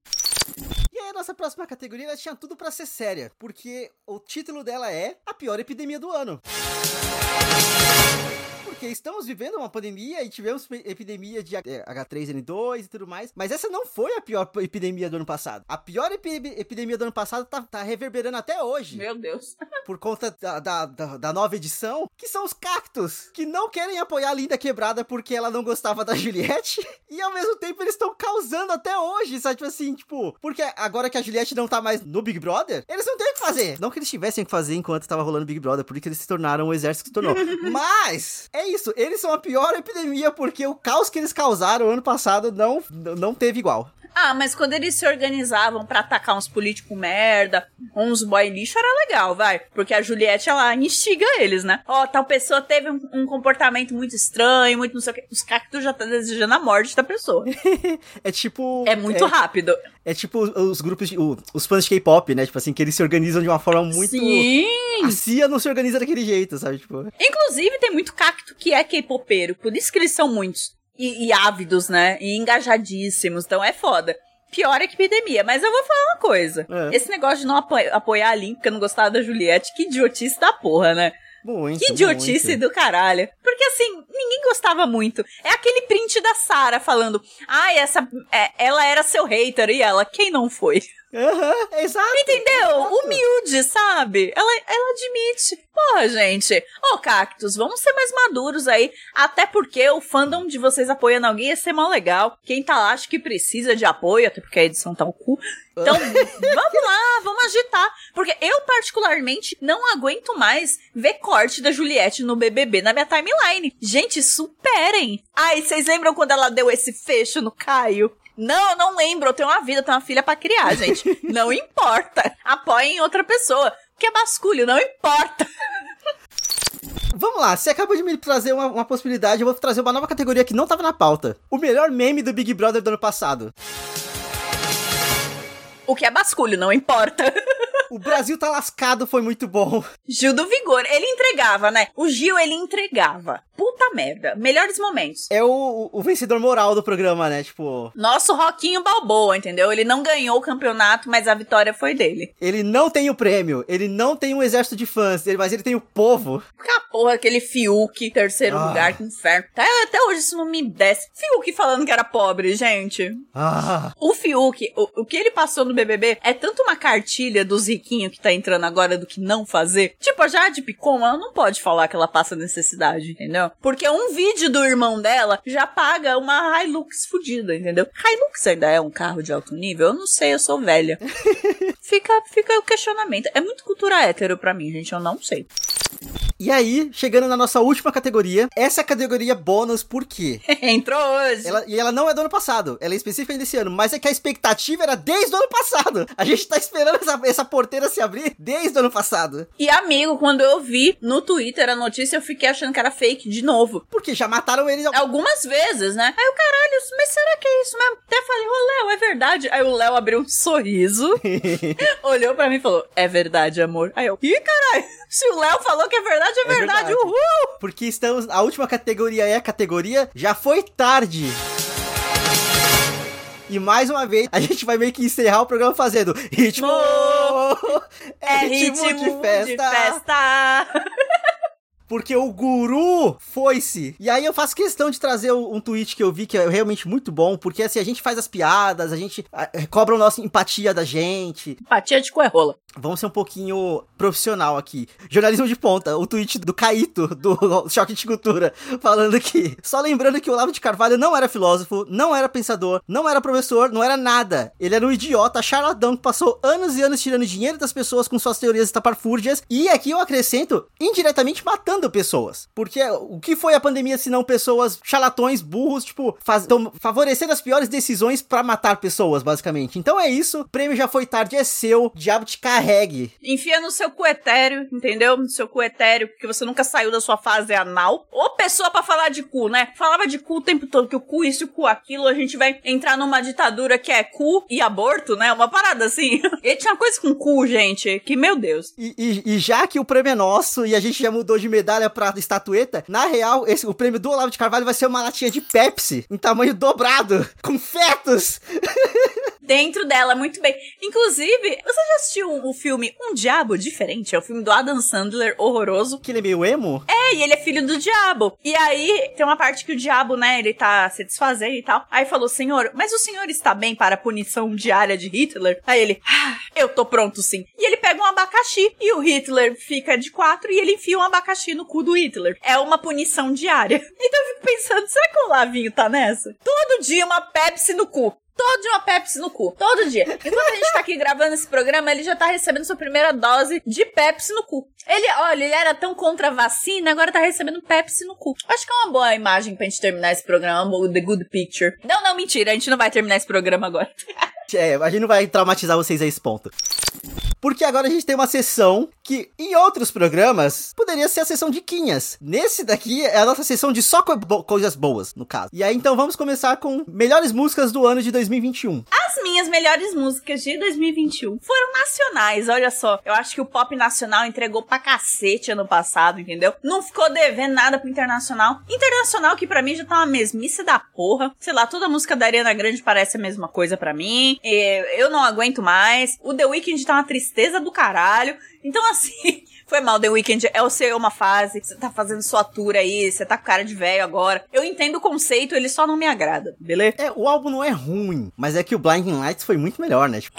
E aí a nossa próxima categoria ela tinha tudo para ser séria, porque o título dela é A Pior Epidemia do Ano porque estamos vivendo uma pandemia e tivemos epidemia de H3N2 e tudo mais, mas essa não foi a pior epidemia do ano passado. A pior epidemia do ano passado tá, tá, reverberando até hoje. Meu Deus. [LAUGHS] Por conta da, da, da, da, nova edição, que são os cactos, que não querem apoiar a Linda Quebrada porque ela não gostava da [LAUGHS] Juliette, e ao mesmo tempo eles estão causando até hoje, sabe? Tipo assim, tipo, porque agora que a Juliette não tá mais no Big Brother, eles não têm o que fazer. Não que eles tivessem que fazer enquanto tava rolando Big Brother, por isso que eles se tornaram o exército que se tornou. [LAUGHS] Mas, é isso, eles são a pior epidemia porque o caos que eles causaram ano passado não, não teve igual. Ah, mas quando eles se organizavam para atacar uns políticos merda, uns boy lixo, era legal, vai. Porque a Juliette, ela instiga eles, né? Ó, oh, tal pessoa teve um, um, comportamento muito estranho, muito não sei o que. Os cactos já tá desejando a morte da pessoa. [LAUGHS] é tipo. É muito é, rápido. É tipo os grupos, de, os fãs de K-pop, né? Tipo assim, que eles se organizam de uma forma muito. Sim! A CIA não se organiza daquele jeito, sabe? Tipo. Inclusive, tem muito cacto que é K-popeiro, por isso que eles são muitos e, e ávidos, né? E engajadíssimos. Então é foda pior é que epidemia. Mas eu vou falar uma coisa. É. Esse negócio de não apo apoiar a Lin porque eu não gostava da Juliette, que idiotice da porra, né? Muito, que idiotice muito. do caralho. Porque assim, ninguém gostava muito. É aquele print da Sara falando: ai, ah, essa. É, ela era seu hater e ela, quem não foi? Aham, uhum, exato. Entendeu? Exato. Humilde, sabe? Ela, ela admite. Porra, gente. Ô, Cactus, vamos ser mais maduros aí. Até porque o fandom de vocês apoiando alguém ia ser mal legal. Quem tá lá acha que precisa de apoio, até porque a edição tá o cu. Então, [LAUGHS] vamos lá, vamos agitar. Porque eu, particularmente, não aguento mais ver corte da Juliette no BBB na minha timeline. Gente, superem. Ai, vocês lembram quando ela deu esse fecho no Caio? Não, eu não lembro. Eu tenho uma vida, eu tenho uma filha para criar, gente. [LAUGHS] não importa. Apoiem outra pessoa. Que é basculho, não importa. Vamos lá, você acabou de me trazer uma, uma, possibilidade, eu vou trazer uma nova categoria que não tava na pauta. O melhor meme do Big Brother do ano passado. O que é basculho, não importa. [LAUGHS] O Brasil tá lascado, foi muito bom. Gil do Vigor, ele entregava, né? O Gil, ele entregava. Puta merda. Melhores momentos. É o, o vencedor moral do programa, né? Tipo. Nosso Roquinho Balboa, entendeu? Ele não ganhou o campeonato, mas a vitória foi dele. Ele não tem o prêmio, ele não tem um exército de fãs, mas ele tem o povo. A porra, aquele Fiuk, terceiro Ah. lugar, que inferno. Até, até hoje isso não me desce. Fiuk falando que era pobre, gente. Ah, O Fiuk, o, o que ele passou no BBB é tanto uma cartilha dos riquinhos que tá entrando agora do que não fazer. Tipo, a Jade Picon, ela não pode falar que ela passa necessidade, entendeu? Porque um vídeo do irmão dela já paga uma Hilux fudida, entendeu? Hilux ainda é um carro de alto nível? Eu não sei, eu sou velha. [LAUGHS] fica, fica o questionamento. É muito cultura hétero pra mim, gente, eu não sei. e aí, chegando na nossa última categoria, essa é a categoria bônus, por quê? [LAUGHS] Entrou hoje. Ela, e ela não é do ano passado, ela é específica desse ano, mas é que a expectativa era desde o ano passado. A gente tá esperando essa, essa porteira se abrir desde o ano passado. E amigo, quando eu vi no Twitter a notícia, eu fiquei achando que era fake de novo. Porque já mataram eles. Algumas vezes, né? Aí o caralho, mas será que é isso mesmo? Até falei, ô Léo, é verdade. Aí o Léo abriu um sorriso, [LAUGHS] olhou pra mim e falou, é verdade, amor. Aí eu, ih, caralho, se o Léo falou que é verdade, é, verdade, verdade. uhul! Porque estamos. A última categoria é a categoria Já Foi Tarde. E mais uma vez, a gente vai meio que encerrar o programa fazendo ritmo. [LAUGHS] É ritmo de festa. Porque o guru foi-se. E aí eu faço questão de trazer um tweet que eu vi que é realmente muito bom, porque assim, a gente faz as piadas, a gente ah, cobra a nossa empatia da gente. Empatia de coerrola. Vamos ser um pouquinho profissional aqui. Jornalismo de ponta, o tweet do Caíto, do [LAUGHS] Choque de Cultura, falando que, só lembrando que o Olavo de Carvalho não era filósofo, não era pensador, não era professor, não era nada. Ele era um idiota, charlatão, que passou anos e anos tirando dinheiro das pessoas com suas teorias estapafúrdias, e aqui eu acrescento, indiretamente matando pessoas. Porque o que foi a pandemia se não pessoas charlatões, burros, tipo, faz, tom- favorecendo as piores decisões pra matar pessoas, basicamente. Então é isso, o prêmio já foi tarde, é seu, diabo te carregue. Enfia no seu cu etéreo, entendeu? No seu cu etéreo, porque você nunca saiu da sua fase anal. Ô pessoa pra falar de cu, né? Falava de cu o tempo todo, que o cu isso, o cu aquilo, a gente vai entrar numa ditadura que é cu e aborto, né? Uma parada assim. [LAUGHS] E tinha coisa com cu, gente, que meu Deus. E, e- e já que o prêmio é nosso e a gente já mudou de medalha pra estatueta, na real, esse, o prêmio do Olavo de Carvalho vai ser uma latinha de Pepsi, em tamanho dobrado, [LAUGHS] com fetos. [LAUGHS] Dentro dela, muito bem. Inclusive, você já assistiu o filme Um Diabo Diferente? É o filme do Adam Sandler, horroroso. Que ele é meio emo? É, e ele é filho do diabo. E aí, tem uma parte que o diabo, né, ele tá se desfazendo e tal. Aí falou, senhor, mas o senhor está bem para a punição diária de Hitler? Aí ele, ah, eu tô pronto sim. E ele pega um abacaxi e o Hitler fica de quatro e ele enfia um abacaxi no cu do Hitler. É uma punição diária. [LAUGHS] Então eu fico pensando, será que o Lavinho tá nessa? Todo dia uma Pepsi no cu. Todo dia uma Pepsi no cu. Todo dia. Enquanto a gente tá aqui gravando esse programa, ele já tá recebendo sua primeira dose de Pepsi no cu. Ele, olha, ele era tão contra a vacina, agora tá recebendo Pepsi no cu. Acho que é uma boa imagem pra gente terminar esse programa, The Good Picture. Não, não, mentira, a gente não vai terminar esse programa agora. [LAUGHS] É, a gente não vai traumatizar vocês a esse ponto. Porque agora a gente tem uma sessão que, em outros programas, poderia ser a sessão de quinhas. Nesse daqui é a nossa sessão de só co- coisas boas, no caso. E aí, então, vamos começar com melhores músicas do ano de 2021. As minhas melhores músicas de 2021 foram nacionais, olha só. Eu acho que o pop nacional entregou pra cacete ano passado, entendeu? Não ficou devendo nada pro internacional. Internacional que pra mim já tá uma mesmice da porra. Sei lá, toda música da Ariana Grande parece a mesma coisa pra mim. É, Eu não aguento mais. O The Weeknd tá uma tristeza do caralho. Então assim, foi mal, The Weeknd é o seu uma fase. Você tá fazendo sua tour aí, você tá com cara de velho agora. Eu entendo o conceito, ele só não me agrada, beleza? É, o álbum não é ruim, mas é que o Blinding Lights foi muito melhor, né? Tipo,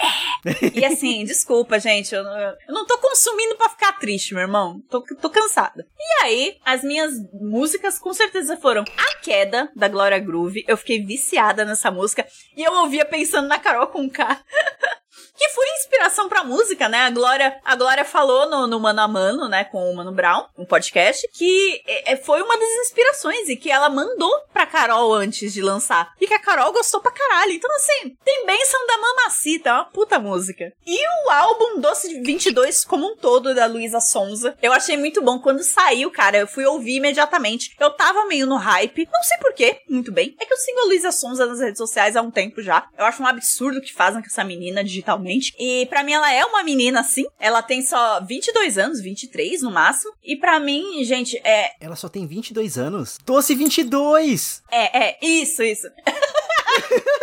E assim, [LAUGHS] desculpa, gente, eu não, eu não tô consumindo pra ficar triste, meu irmão. Tô, tô cansada. E aí, as minhas músicas com certeza foram A Queda, da Glória Groove. Eu fiquei viciada nessa música. E eu ouvia pensando na Carol com K. [LAUGHS] Que foi inspiração pra música, né? A Glória, a Glória falou no, no Mano a Mano, né, com o Mano Brown, um podcast, que é, é, foi uma das inspirações e que ela mandou pra Carol antes de lançar. E que a Carol gostou pra caralho. Então, assim, tem benção da mamacita, é uma puta música. E o álbum Doce 22 como um todo, da Luísa Sonza, eu achei muito bom. Quando saiu, cara, eu fui ouvir imediatamente. Eu tava meio no hype, não sei porquê, muito bem. É que eu sigo a Luísa Sonza nas redes sociais há um tempo já. Eu acho um absurdo o que fazem com essa menina digitalmente. E pra mim ela é uma menina assim. Ela tem só 22 anos, 23 no máximo. E pra mim, gente, é. ela só tem 22 anos. Doce 22! É, é, isso, isso. [LAUGHS]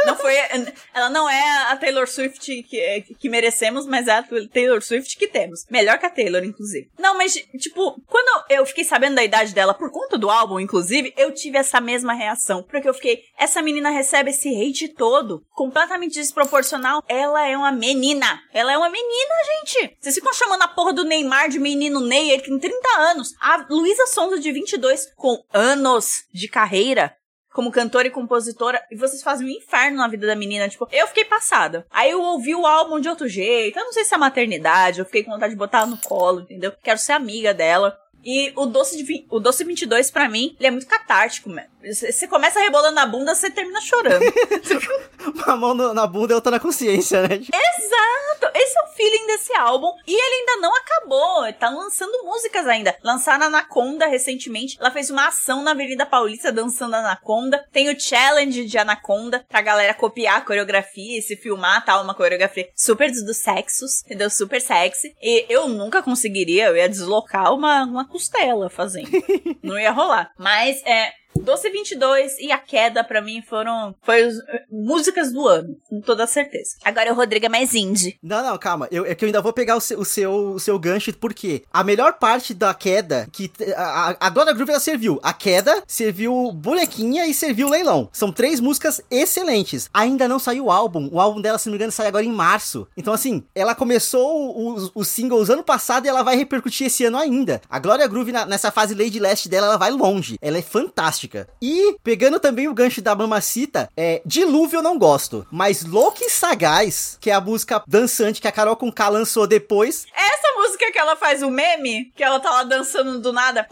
Não foi. Ela não é a Taylor Swift que, que merecemos, mas é a Taylor Swift que temos. Melhor que a Taylor, inclusive. Não, mas, tipo, quando eu fiquei sabendo da idade dela por conta do álbum, inclusive, eu tive essa mesma reação. Porque eu fiquei, essa menina recebe esse hate todo, completamente desproporcional. Ela é uma menina. Ela é uma menina, gente. Vocês ficam chamando a porra do Neymar de menino Ney, ele tem 30 anos. A Luísa Sonza, de 22, com anos de carreira, como cantora e compositora, e vocês fazem um inferno na vida da menina. Tipo, eu fiquei passada. Aí eu ouvi o álbum de outro jeito. Eu não sei se é maternidade, eu fiquei com vontade de botar ela no colo, entendeu? Quero ser amiga dela. E o Doce, de, o Doce 22, pra mim, ele é muito catártico, mano. Você começa rebolando na bunda, você termina chorando. [LAUGHS] Uma mão no, na bunda e outra na consciência, né? Exato! Esse é o feeling desse álbum. E ele ainda não acabou. Tá lançando músicas ainda. Lançaram Anaconda recentemente. Ela fez uma ação na Avenida Paulista dançando Anaconda. Tem o challenge de Anaconda pra galera copiar a coreografia e se filmar, tal. Uma coreografia super dos sexos, entendeu? Super sexy. E eu nunca conseguiria. Eu ia deslocar uma, uma costela fazendo. [LAUGHS] não ia rolar. Mas, é, Doce 22 e A Queda, para mim, foram foi os, músicas do ano, com toda certeza. Agora o Rodrigo é mais indie. Não, não, calma. Eu, é que eu ainda vou pegar o seu, o seu, o seu gancho, porque a melhor parte da queda, que a, a Dona Groove ela serviu. A queda serviu bonequinha e serviu leilão. São três músicas excelentes. Ainda não saiu o álbum. O álbum dela, se não me engano, sai agora em março. Então, assim, ela começou os, os singles ano passado e ela vai repercutir esse ano ainda. A Glória Groove, na, nessa fase Lady Last dela, ela vai longe. Ela é fantástica. E, pegando também o gancho da Mamacita, é, Dilúvio eu não gosto, mas Louca e Sagaz, que é a música dançante que a Carol com K lançou depois. Essa música que ela faz o meme, que ela tá lá dançando do nada.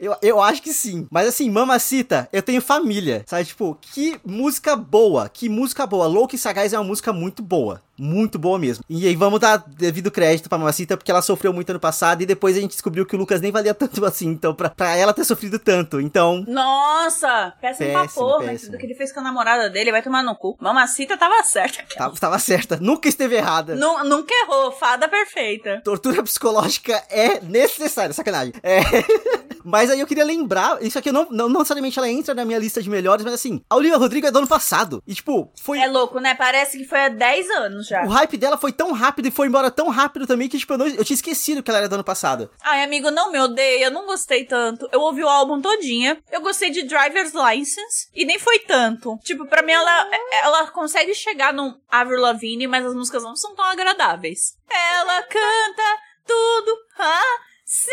eu, eu acho que sim. Mas assim, Mamacita, eu tenho família, sabe? Tipo, que música boa, que música boa. Louca e Sagaz é uma música muito boa. Muito boa mesmo. E aí vamos dar devido crédito pra Mamacita, porque ela sofreu muito ano passado e depois a gente descobriu que o Lucas nem valia tanto [LAUGHS] assim. Então, pra, pra ela ter sofrido tanto. Então. Nossa! Péssimo, péssimo pra porra. Péssimo. Do que ele fez com a namorada dele, vai tomar no cu. Mamacita tava certa. Tava, tava certa. Nunca esteve errada. nunca errou. Fada perfeita. Tortura psicológica é necessária. Sacanagem. É. [LAUGHS] mas aí eu queria lembrar. Isso aqui não, não, não necessariamente ela entra na minha lista de melhores, mas assim, a Olivia Rodrigo é do ano passado. E tipo, foi. É louco, né? Parece que foi há 10 anos anos já. O hype dela foi tão rápido e foi embora tão rápido também que, tipo, eu, não, eu tinha esquecido que ela era do ano passado. Ai, amigo, não me odeia, não gostei tanto. Eu ouvi o álbum todinha, eu gostei de Driver's License, e nem foi tanto. Tipo, pra mim, ela, ela consegue chegar no Avril Lavigne, mas as músicas não são tão agradáveis. Ela canta tudo, ah, sim!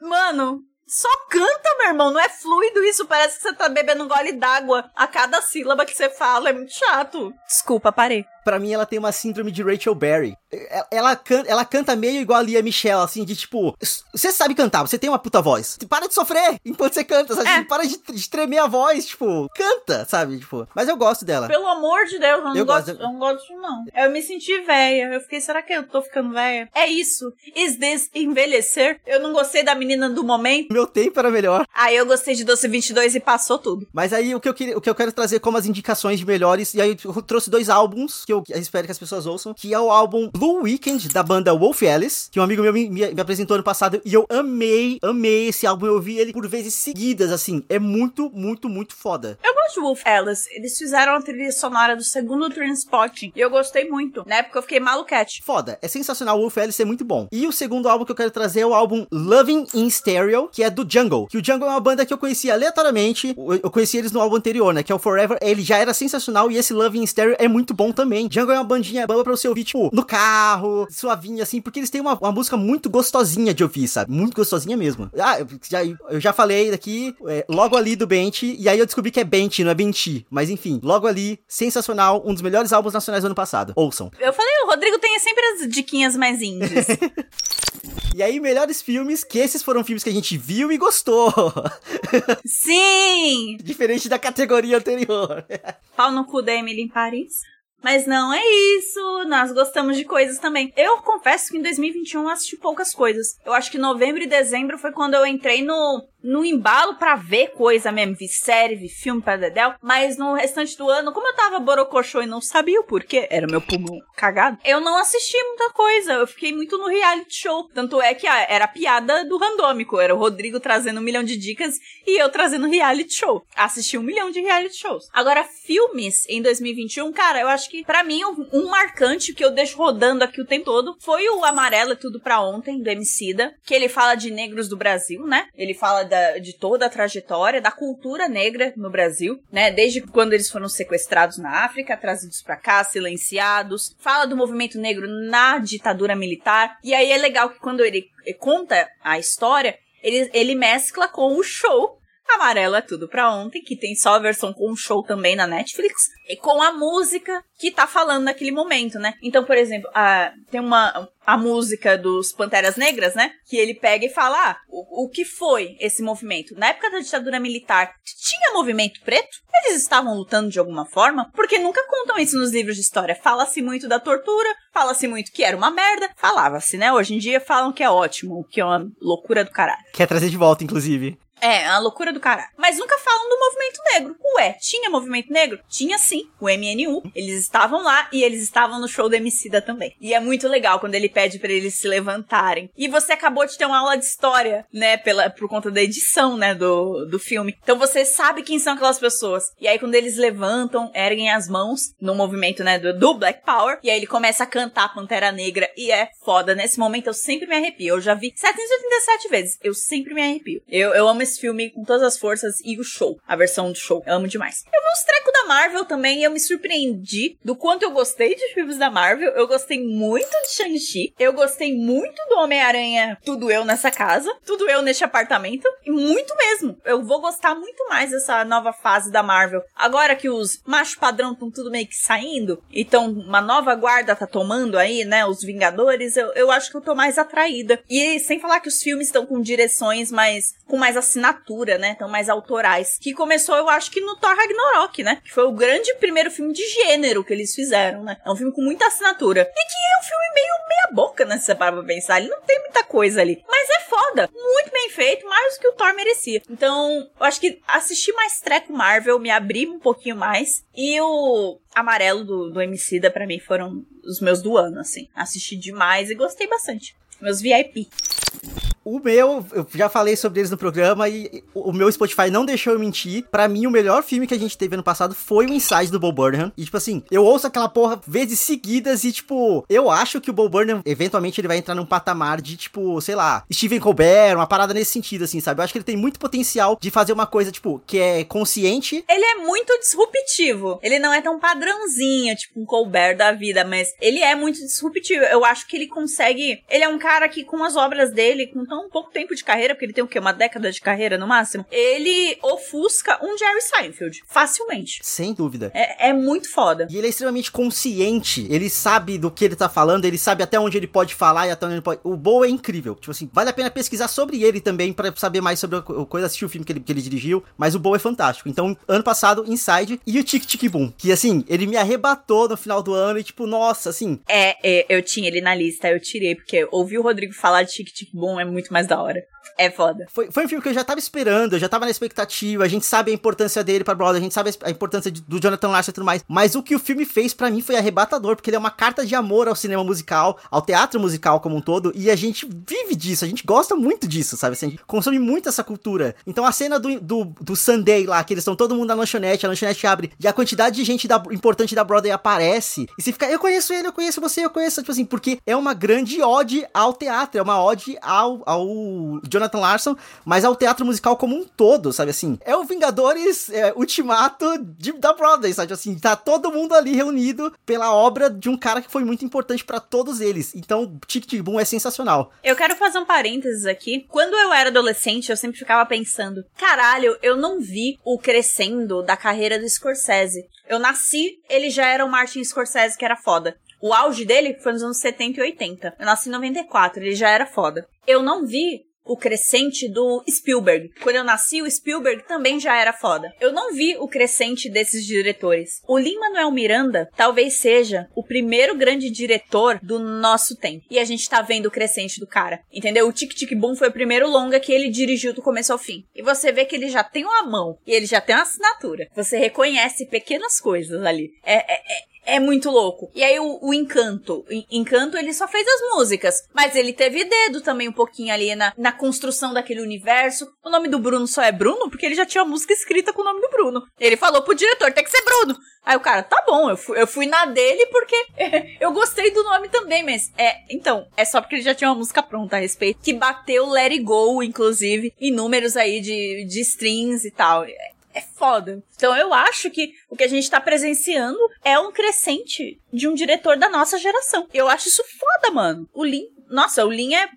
Mano, só canta, meu irmão. Não é fluido isso. Parece que você tá bebendo um gole d'água a cada sílaba que você fala. É muito chato. Desculpa, parei para mim ela tem uma síndrome de Rachel Berry. Ela, ela, canta, ela canta meio igual a Lia Michelle, assim, de tipo, você sabe cantar, você tem uma puta voz. Para de sofrer enquanto você canta, sabe? É. Para de, de, tremer a voz, tipo, canta, sabe? Tipo, mas eu gosto dela. Pelo amor de Deus, eu não, eu gosto, gosto, eu não gosto, não. Eu me senti velha. Eu fiquei, será que eu tô ficando velha? É isso. Is this envelhecer? Eu não gostei da menina do momento. Meu tempo era melhor. Aí eu gostei de Doce 22 e passou tudo. Mas aí o que eu, queria, o que eu quero trazer como as indicações de melhores, e aí eu trouxe dois álbuns que eu espero que as pessoas ouçam, que é o álbum Blue Weekend da banda Wolf Alice, que um amigo meu me, me, me apresentou ano passado e eu amei, amei esse álbum. Eu ouvi ele por vezes seguidas, assim. É muito, muito, muito foda. Eu gosto de Wolf Alice. Eles fizeram a trilha sonora do segundo Transpotting e eu gostei muito. Na época eu fiquei maluquete. Foda. É sensacional. O Wolf Alice é muito bom. E o segundo álbum que eu quero trazer é o álbum Loving in Stereo, que é do Jungle. Que o Jungle é uma banda que eu conheci aleatoriamente. Eu conheci eles no álbum anterior, né? Que é o Forever. Ele já era sensacional e esse Loving in Stereo é muito bom também. Jungle é uma bandinha boa pra você ouvir, tipo, no carro, suavinha, assim, porque eles têm uma, uma música muito gostosinha de ouvir, sabe? Muito gostosinha mesmo. Ah, eu já, eu já falei daqui, é, logo ali do Bench, e aí eu descobri que é Bench, não é Benchi. Mas enfim, logo ali, sensacional, um dos melhores álbuns nacionais do ano passado. Ouçam. Eu falei, o Rodrigo tem sempre as diquinhas mais indies. [LAUGHS] E aí, melhores filmes, que esses foram filmes que a gente viu e gostou. Sim! [LAUGHS] Diferente da categoria anterior. Pau no cu da Emily em Paris. Mas não é isso, nós gostamos de coisas também. Eu confesso que em 2021 eu assisti poucas coisas. Eu acho que novembro e dezembro foi quando eu entrei no no embalo para ver coisa mesmo, vi série, vi filme pra Dedel, mas no restante do ano, como eu tava borocochô e não sabia o porquê, era meu pulmão cagado, eu não assisti muita coisa, eu fiquei muito no reality show, tanto é que ah, era a piada do randômico, era o Rodrigo trazendo um milhão de dicas e eu trazendo reality show. Assisti um milhão de reality shows. Agora, filmes em 2021, cara, eu acho que para mim um, marcante que eu deixo rodando aqui o tempo todo foi o Amarelo Tudo Pra Ontem, do Emicida, que ele fala de negros do Brasil, né? Ele fala da, de toda a trajetória da cultura negra no Brasil, né? Desde quando eles foram sequestrados na África, trazidos para cá, silenciados. Fala do movimento negro na ditadura militar. E aí é legal que quando ele conta a história, ele, ele mescla com o show Amarelo é tudo pra ontem, que tem só a versão com show também na Netflix, e com a música que tá falando naquele momento, né? Então, por exemplo, a, tem uma a música dos Panteras Negras, né? Que ele pega e fala: ah, o, o que foi esse movimento? Na época da ditadura militar, tinha movimento preto? Eles estavam lutando de alguma forma? Porque nunca contam isso nos livros de história. Fala-se muito da tortura, fala-se muito que era uma merda, falava-se, né? Hoje em dia falam que é ótimo, que é uma loucura do caralho. Quer trazer de volta, inclusive. É, a loucura do cara. Mas nunca falam do movimento negro. Ué, tinha movimento negro? Tinha sim, o MNU. Eles estavam lá e eles estavam no show do Emicida também. E é muito legal quando ele pede para eles se levantarem. E você acabou de ter uma aula de história, né, pela, por conta da edição, né, do, do filme. Então você sabe quem são aquelas pessoas. E aí quando eles levantam, erguem as mãos no movimento, né, do, do Black Power, e aí ele começa a cantar Pantera Negra e é foda. Nesse momento eu sempre me arrepio. Eu já vi 787 vezes. Eu sempre me arrepio. Eu, eu amo esse filme com todas as forças e o show, a versão do show. Eu amo demais. Eu vi uns trecos da Marvel também e eu me surpreendi do quanto eu gostei de filmes da Marvel. Eu gostei muito de Shang-Chi. Eu gostei muito do Homem-Aranha, tudo eu nessa casa, tudo eu neste apartamento. E muito mesmo. Eu vou gostar muito mais dessa nova fase da Marvel. Agora que os machos padrão estão tudo meio que saindo, então uma nova guarda tá tomando aí, né? Os Vingadores, eu, eu acho que eu tô mais atraída. E sem falar que os filmes estão com direções mais. com mais assinatura, né? Tão mais autorais. Que começou, eu acho que no Thor Ragnarok, né? Que foi o grande primeiro filme de gênero que eles fizeram, né? É um filme com muita assinatura. E que é um filme meio meia-boca, né? Se você parar pra pensar. Ele não tem muita coisa ali. Mas é foda. Muito bem feito, mais do que o Thor merecia. Então, eu acho que assistir mais treco Marvel me abriu um pouquinho mais. E o amarelo do, do Emicida, para mim, foram os meus do ano, assim. Assisti demais e gostei bastante. Meus VIP. O meu, eu já falei sobre eles no programa e o meu Spotify não deixou eu mentir. Para mim, o melhor filme que a gente teve ano passado foi o Inside do Bob Burnham. E, tipo assim, eu ouço aquela porra vezes seguidas e, tipo, eu acho que o Bob Burnham, eventualmente, ele vai entrar num patamar de, tipo, sei lá, Steven Colbert, uma parada nesse sentido, assim, sabe? Eu acho que ele tem muito potencial de fazer uma coisa, tipo, que é consciente. Ele é muito disruptivo. Ele não é tão padrãozinho, tipo, um Colbert da vida, mas ele é muito disruptivo. Eu acho que ele consegue. Ele é um cara que, com as obras dele, com tão tão pouco tempo de carreira, porque ele tem o quê? Uma década de carreira no máximo. Ele ofusca um Jerry Seinfeld. Facilmente. Sem dúvida. É, é muito foda. E ele é extremamente consciente. Ele sabe do que ele tá falando, ele sabe até onde ele pode falar e até onde ele pode. O Bo é incrível. Tipo assim, vale a pena pesquisar sobre ele também para saber mais sobre a coisa, assistir o filme que ele, que ele dirigiu. Mas o Bo é fantástico. Então, ano passado, Inside e o Tic Tic Boom. Que assim, ele me arrebatou no final do ano e tipo, nossa, assim. É, é eu tinha ele na lista, eu tirei, porque ouvir o Rodrigo falar de Tic Tic Boom é muito mais da hora. É foda. Foi, foi um filme que eu já tava esperando, eu já tava na expectativa, a gente sabe a importância dele pra Brother, a gente sabe a importância de, do Jonathan Larson e tudo mais, mas o que o filme fez para mim foi arrebatador, porque ele é uma carta de amor ao cinema musical, ao teatro musical como um todo, e a gente vive disso, a gente gosta muito disso, sabe? Assim, a gente consome muito essa cultura. Então a cena do, do, do Sunday lá, que eles estão todo mundo na lanchonete, a lanchonete abre, e a quantidade de gente da, importante da Broadway aparece, e você fica, eu conheço ele, eu conheço você, eu conheço, tipo assim, porque é uma grande ode ao teatro, é uma ode ao, ao Jonathan Larson, mas ao teatro musical como um todo, sabe assim? É o Vingadores é, Ultimato de, da Broadway, sabe assim? Tá todo mundo ali reunido pela obra de um cara que foi muito importante para todos eles. Então, Tic Tic Boom é sensacional. Eu quero fazer um parênteses aqui. Quando eu era adolescente, eu sempre ficava pensando, caralho, eu não vi o crescendo da carreira do Scorsese. Eu nasci, ele já era o Martin Scorsese que era foda. O auge dele foi nos anos 70 e 80. Eu nasci em 94, ele já era foda. Eu não vi o crescente do Spielberg. Quando eu nasci, o Spielberg também já era foda. Eu não vi o crescente desses diretores. O Lin-Manuel Miranda talvez seja o primeiro grande diretor do nosso tempo. E a gente tá vendo o crescente do cara. Entendeu? O Tic Tic Boom foi o primeiro longa que ele dirigiu do começo ao fim. E você vê que ele já tem uma mão. E ele já tem uma assinatura. Você reconhece pequenas coisas ali. É, é, é muito louco. E aí o, o Encanto. O Encanto ele só fez as músicas. Mas ele teve dedo também um pouquinho ali na, na construção daquele universo. O nome do Bruno só é Bruno porque ele já tinha a música escrita com o nome do Bruno. Ele falou pro diretor, tem que ser Bruno. Aí o cara, tá bom, eu fui, eu fui na dele porque [LAUGHS] eu gostei do nome também, mas é. Então, é só porque ele já tinha uma música pronta a respeito. Que bateu Let It Go, inclusive, em números aí de, de strings e tal é foda. Então eu acho que o que a gente tá presenciando é um crescente de um diretor da nossa geração. Eu acho isso foda, mano. O Lin nossa, o Lin é,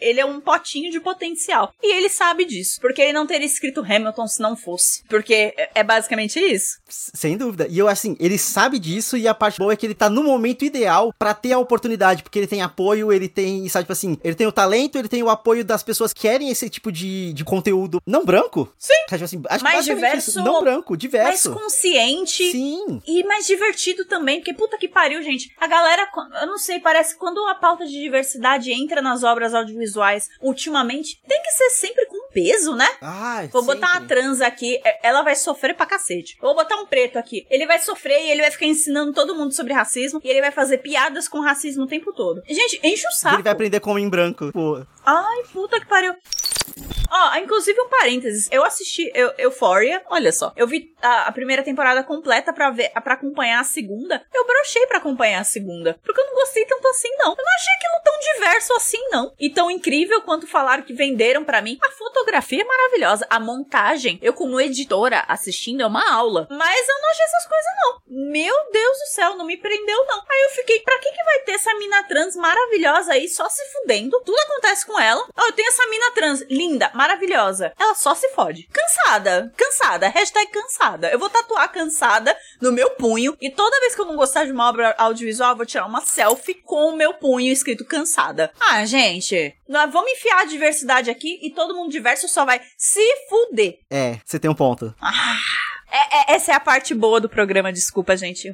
Ele é um potinho de potencial. E ele sabe disso. Porque ele não teria escrito Hamilton se não fosse. Porque é, é basicamente isso. Sem dúvida. E eu, assim, ele sabe disso. E a parte boa é que ele tá no momento ideal para ter a oportunidade. Porque ele tem apoio, ele tem, sabe, tipo assim, ele tem o talento, ele tem o apoio das pessoas que querem esse tipo de, de conteúdo não branco. Sim. Tipo assim, acho mais diverso. Isso. Não branco, diverso. Mais consciente. Sim. E mais divertido também. Porque puta que pariu, gente. A galera, eu não sei, parece que quando a pauta de diversidade entra nas obras audiovisuais ultimamente, tem que ser sempre com peso, né? Ai, Vou sempre. botar uma trans aqui, é, ela vai sofrer pra cacete. Vou botar um preto aqui. Ele vai sofrer e ele vai ficar ensinando todo mundo sobre racismo e ele vai fazer piadas com racismo o tempo todo. Gente, enche o saco. Ele vai aprender como em branco, pô. Ai, puta que pariu. Ó, oh, inclusive um parênteses. Eu assisti eu, Euphoria, olha só. Eu vi a, a, primeira temporada completa pra ver, para acompanhar a segunda. Eu brochei para acompanhar a segunda. Porque eu não gostei tanto assim, não. Eu não achei aquilo tão diverso assim, não. E tão incrível quanto falaram que venderam para mim. A fotografia é maravilhosa. A montagem, eu como editora assistindo é uma aula. Mas eu não achei essas coisas, não. Meu Deus do céu, não me prendeu, não. Aí eu fiquei, pra que que vai ter essa mina trans maravilhosa aí, só se fudendo? Tudo acontece com ela. Ó, oh, eu tenho essa mina trans maravilhosa. Ela só se fode. Cansada. Cansada. Hashtag cansada. Eu vou tatuar cansada no meu punho. E toda vez que eu não gostar de uma obra audiovisual, eu vou tirar uma selfie com o meu punho escrito cansada. Ah, gente. Nós vamos enfiar a diversidade aqui e todo mundo diverso só vai se fuder. É, você tem um ponto. Ah. É, é, essa é a parte boa do programa, desculpa, gente.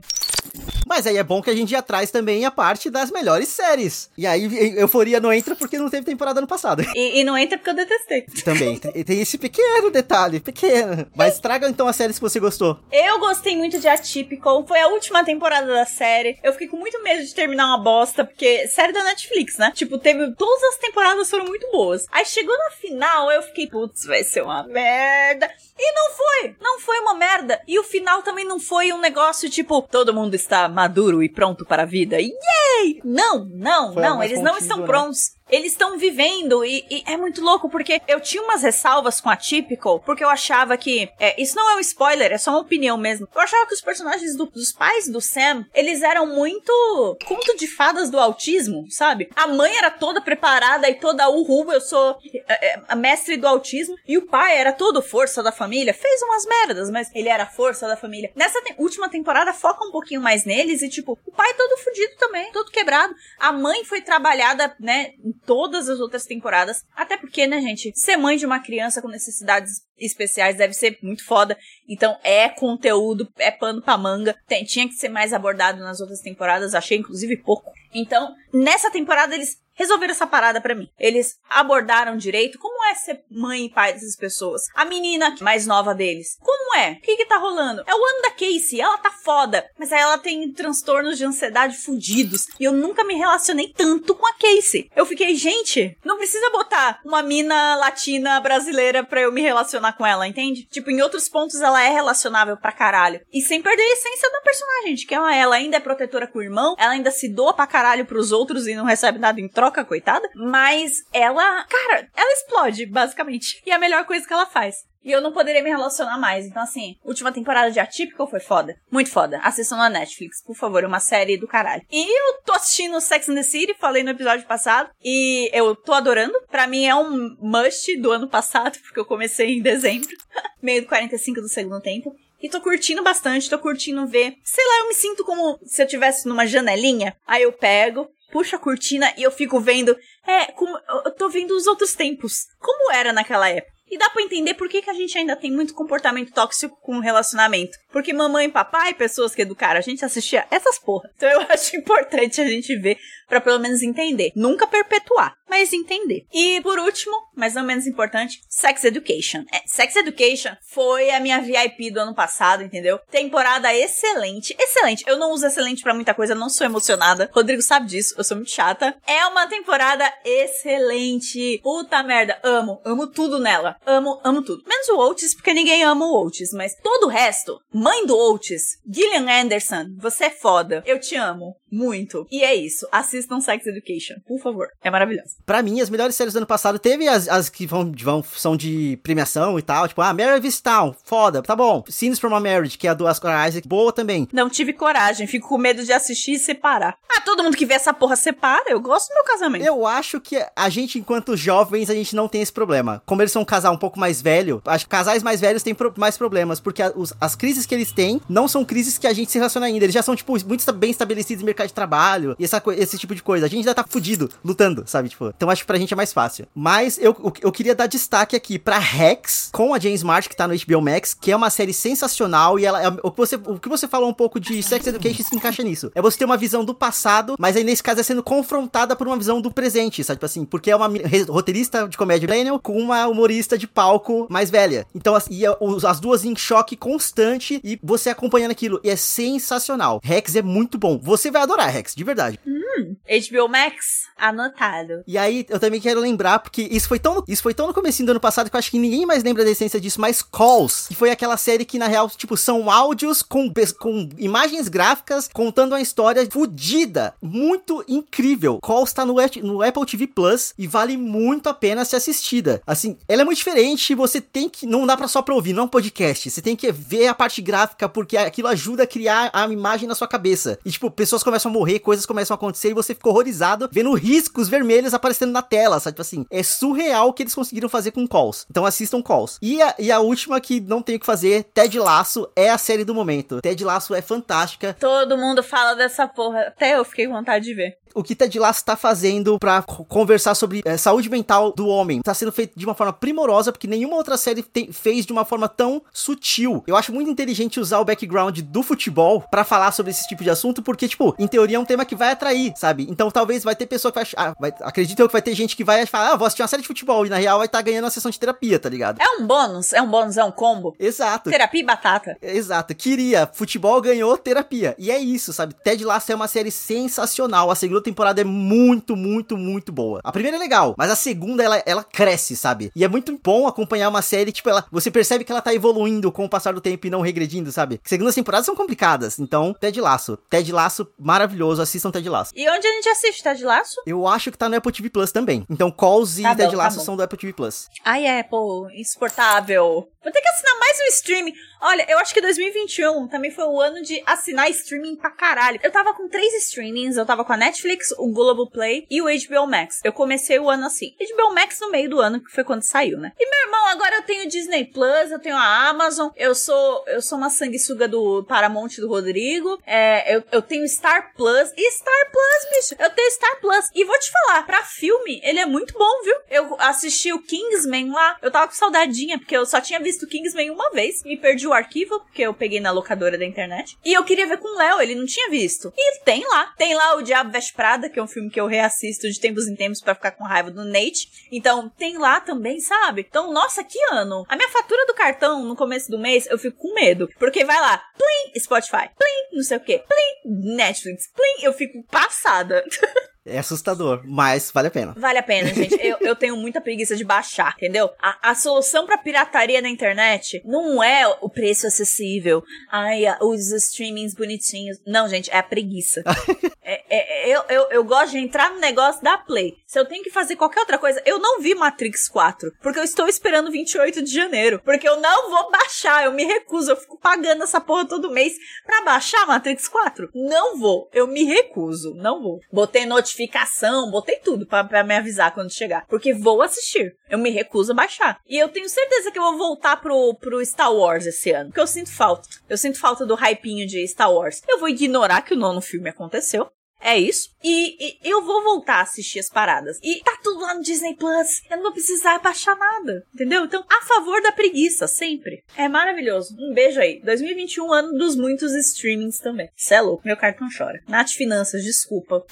Mas aí é bom que a gente já traz também a parte das melhores séries. E aí Euforia não entra porque não teve temporada no passado. E, e não entra porque eu detestei. Também. tem, tem, esse pequeno detalhe, pequeno. Mas traga então as séries que você gostou. Eu gostei muito de Atypical. Foi a última temporada da série. Eu fiquei com muito medo de terminar uma bosta, porque série da Netflix, né? Tipo, teve. Todas as temporadas foram muito boas. Aí chegou na final, eu fiquei, putz, vai ser uma merda. E não foi! Não foi uma merda! E o final também não foi um negócio tipo, todo mundo está maduro e pronto para a vida. Yay! Não, não, foi não, eles não estão né? prontos eles estão vivendo e, e, é muito louco porque eu tinha umas ressalvas com a Typical porque eu achava que é, isso não é um spoiler, é só uma opinião mesmo. Eu achava que os personagens do, dos pais do Sam eles eram muito conto de fadas do autismo, sabe? A mãe era toda preparada e toda uhul, eu sou é, é, mestre do autismo e o pai era todo força da família. Fez umas merdas, mas ele era força da família. Nessa te última temporada foca um pouquinho mais neles e tipo o pai todo fudido também, todo quebrado. A mãe foi trabalhada, né? todas as outras temporadas. Até porque, né, gente, ser mãe de uma criança com necessidades especiais deve ser muito foda. Então é conteúdo, é pano pra manga. Tem, tinha que ser mais abordado nas outras temporadas, achei inclusive pouco. Então, nessa temporada eles resolveram essa parada para mim. Eles abordaram direito como é ser mãe e pai dessas pessoas. A menina mais nova deles, como é? O que que tá rolando? É o ano da Casey, ela tá foda, mas aí ela tem transtornos de ansiedade fudidos e eu nunca me relacionei tanto com a Casey. Eu fiquei, gente, não precisa botar uma mina latina brasileira pra eu me relacionar com ela, entende? Tipo, em outros pontos ela é relacionável pra caralho. E sem perder a essência da personagem, de que ela, ela ainda é protetora com o irmão, ela ainda se doa pra caralho pros outros e não recebe nada em troca, coitada. Mas ela, cara, ela explode, basicamente. E é a melhor coisa que ela faz. E eu não poderia me relacionar mais. Então, assim, última temporada de Atypical foi foda. Muito foda. Assistam na Netflix, por favor. É uma série do caralho. E eu tô assistindo Sex and the City, falei no episódio passado. E eu tô adorando. Pra mim é um must do ano passado, [LAUGHS] porque eu comecei em dezembro. [LAUGHS] meio do 45 do segundo tempo. E tô curtindo bastante, tô curtindo ver. Sei lá, eu me sinto como se eu tivesse numa janelinha. Aí eu pego, puxo a cortina e eu fico vendo. É, como, eu tô vendo os outros tempos. Como era naquela época. E dá pra entender por que, que a gente ainda tem muito comportamento tóxico com o relacionamento. Porque mamãe e papai, pessoas que educaram a gente, assistia essas porra. Então eu [LAUGHS] acho importante a gente ver para pelo menos entender. Nunca perpetuar, mas entender. E por último, mas não menos importante, Sex Education. É, Sex Education foi a minha VIP do ano passado, entendeu? Temporada excelente. Excelente. Eu não uso excelente para muita coisa, não sou emocionada. Rodrigo sabe disso, eu sou muito chata. É uma temporada excelente. Puta merda, amo. Amo tudo nela. Amo, amo tudo. Menos o Oates, porque ninguém ama o Oates, mas todo o resto. Mãe do Oates, Gillian Anderson, você é foda. Eu te amo. Muito. E é isso. Assistam Sex Education, por favor. É maravilhoso. Pra mim, as melhores séries do ano passado teve as, as que vão, vão, são de premiação e tal. Tipo, ah, Mary Town, foda, tá bom. Scenes from a Marriage, que é a do Oscar Isaac, boa também. Não tive coragem, fico com medo de assistir e separar. Ah, todo mundo que vê essa porra separa, eu gosto do meu casamento. Eu acho que a gente, enquanto jovens, a gente não tem esse problema. Como eles são um casal um pouco mais velho, acho que casais mais velhos têm pro mais problemas, porque a, os, as crises que eles têm não são crises que a gente se relaciona ainda. Eles já são, tipo, muito bem estabelecidos no mercado de trabalho e essa, esse tipo de coisa. A gente ainda tá fudido, lutando, sabe? Tipo, então acho que pra gente é mais fácil. Mas eu, eu, eu queria dar destaque aqui pra Rex, com a James March, que tá no HBO Max, que é uma série sensacional e ela, é, o, que você, o que você falou um pouco de Sex Education se encaixa nisso. É você ter uma visão do passado, mas aí nesse caso é sendo confrontada por uma visão do presente, sabe? Tipo assim, porque é uma roteirista de comédia millennial com uma humorista de palco mais velha. Então, as, e as duas em choque constante e você acompanhando aquilo. E é sensacional. Rex é muito bom. Você vai adorar, Rex, de verdade. Hum, HBO Max, anotado. E aí, eu também quero lembrar, porque isso foi tão, isso foi tão no começo do ano passado que eu acho que ninguém mais lembra da essência disso, mas Calls, que foi aquela série que, na real, tipo, são áudios com, com imagens gráficas contando uma história fodida, muito incrível. Calls tá no, no Apple TV Plus e vale muito a pena ser assistida. Assim, ela é muito diferente, você tem que, não dá pra só pra ouvir, não é um podcast, você tem que ver a parte gráfica, porque aquilo ajuda a criar a imagem na sua cabeça. E, tipo, pessoas começam a morrer, coisas começam a acontecer e você fica horrorizado vendo riscos vermelhos aparecendo na tela, sabe? Tipo assim, é surreal o que eles conseguiram fazer com Calls. Então assistam Calls. E a, e a última que não tem o que fazer, Ted Laço, é a série do momento. Ted Laço é fantástica. Todo mundo fala dessa porra. Até eu fiquei com vontade de ver o que Ted Lasso está fazendo para conversar sobre é, saúde mental do homem. Está sendo feito de uma forma primorosa, porque nenhuma outra série tem, fez de uma forma tão sutil. Eu acho muito inteligente usar o background do futebol para falar sobre esse tipo de assunto, porque, tipo, em teoria é um tema que vai atrair, sabe? Então talvez vai ter pessoa que vai achar. Ah, vai, acredito eu que vai ter gente que vai falar, ah, vou assistir uma série de futebol, e na real vai estar tá ganhando uma sessão de terapia, tá ligado? É um bônus, é um bônus, é um combo. Exato. Terapia e batata. Exato. Queria. Futebol ganhou terapia. E é isso, sabe? Ted Lasso é uma série sensacional. A segunda temporada é muito muito, muito, boa. A primeira é legal, mas a segunda ela, ela cresce, sabe? E é muito bom acompanhar uma série, tipo, ela, você percebe que ela tá evoluindo com o passar do tempo e não regredindo, sabe? Segundas temporadas são complicadas, então, Ted Laço. Ted Laço, maravilhoso, assistam Ted Laço. E onde a gente assiste Ted Laço? Eu acho que tá no Apple TV Plus também. Então, Calls e tá Ted bom, Laço tá são do Apple TV Plus. Ai, Apple, insuportável. Vou ter que assinar mais um streaming. Olha, eu acho que 2021 também foi o ano de assinar streaming pra caralho. Eu tava com três streamings, eu tava com a Netflix, o Globoplay e o HBO Max. Eu comecei o ano assim. HBO Max no meio do ano, que foi quando saiu, né? E meu irmão, agora eu tenho Disney Plus, eu tenho a Amazon, eu sou eu sou uma sanguessuga do Paramount do Rodrigo, é, eu, eu tenho Star Plus. E Star Plus, bicho, eu tenho Star Plus. E vou te falar, pra filme, ele é muito bom, viu? Eu assisti o Kingsman lá, eu tava com saudadinha, porque eu só tinha visto Kingsman uma vez, me perdi o arquivo, porque eu peguei na locadora da internet. E eu queria ver com o Léo, ele não tinha visto. E tem lá. Tem lá o Diabo Veste Prada, que é um filme que eu reassisto de tempos em tempos para ficar com raiva do Nate. Então, tem lá também, sabe? Então, nossa, que ano. A minha fatura do cartão no começo do mês, eu fico com medo. Porque vai lá, plim, Spotify, plim, não sei o que, plim, Netflix, plim, eu fico passada. [LAUGHS] É assustador, mas vale a pena. Vale a pena, gente. eu, eu tenho muita preguiça de baixar, entendeu? A, a solução pra pirataria na internet não é o preço acessível. Ai, os streamings bonitinhos. Não, gente, é a preguiça. [LAUGHS] é, é, eu, eu, eu gosto de entrar no negócio da Play. Se eu tenho que fazer qualquer outra coisa, eu não vi Matrix 4. Porque eu estou esperando 28 de janeiro. Porque eu não vou baixar, eu me recuso. Eu fico pagando essa porra todo mês pra baixar Matrix 4. Não vou. Eu me recuso. Não vou. Botei notificação notificação, botei tudo para me avisar quando chegar. Porque vou assistir. Eu me recuso a baixar. E eu tenho certeza que eu vou voltar pro, pro Star Wars esse ano. Porque eu sinto falta. Eu sinto falta do hypinho de Star Wars. Eu vou ignorar que o nono filme aconteceu. É isso. E, e, eu vou voltar a assistir as paradas. E tá tudo lá no Disney Plus. Eu não vou precisar baixar nada. Entendeu? Então, a favor da preguiça, sempre. É maravilhoso. Um beijo aí. 2021, ano dos muitos streamings também. Cê é louco, meu cartão chora. Nath Finanças, desculpa.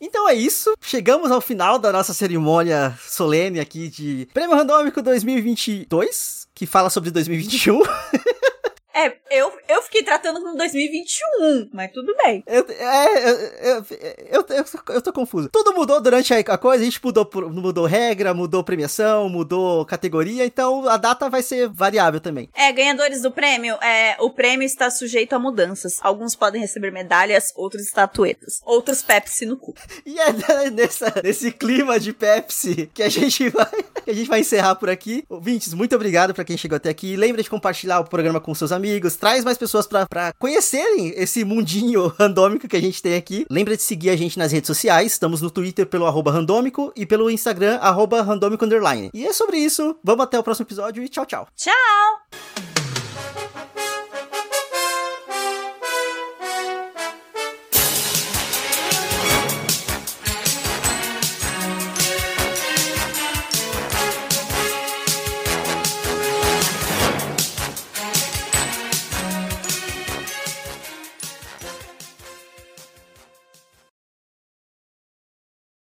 Então é isso. Chegamos ao final da nossa cerimônia solene aqui de Prêmio Randômico 2022, que fala sobre 2021. [LAUGHS] É, eu, eu fiquei tratando com 2021, mas tudo bem. Eu, é, eu, eu, eu, eu, tô confuso. Tudo mudou durante a coisa, a gente mudou, mudou regra, mudou premiação, mudou categoria, então a data vai ser variável também. É, ganhadores do prêmio, é, o prêmio está sujeito a mudanças. Alguns podem receber medalhas, outros estatuetas, outros Pepsi no cu. [LAUGHS] E é nessa, nesse clima de Pepsi que a gente vai, [LAUGHS] a gente vai encerrar por aqui. Vintes, muito obrigado para quem chegou até aqui. Lembra de compartilhar o programa com seus amigos amigos, traz mais pessoas para conhecerem esse mundinho [LAUGHS] randômico que a gente tem aqui. Lembra de seguir a gente nas redes sociais, estamos no Twitter pelo arroba randômico e pelo Instagram, arroba randômico underline. E é sobre isso, vamos até o próximo episódio e tchau, tchau. Tchau!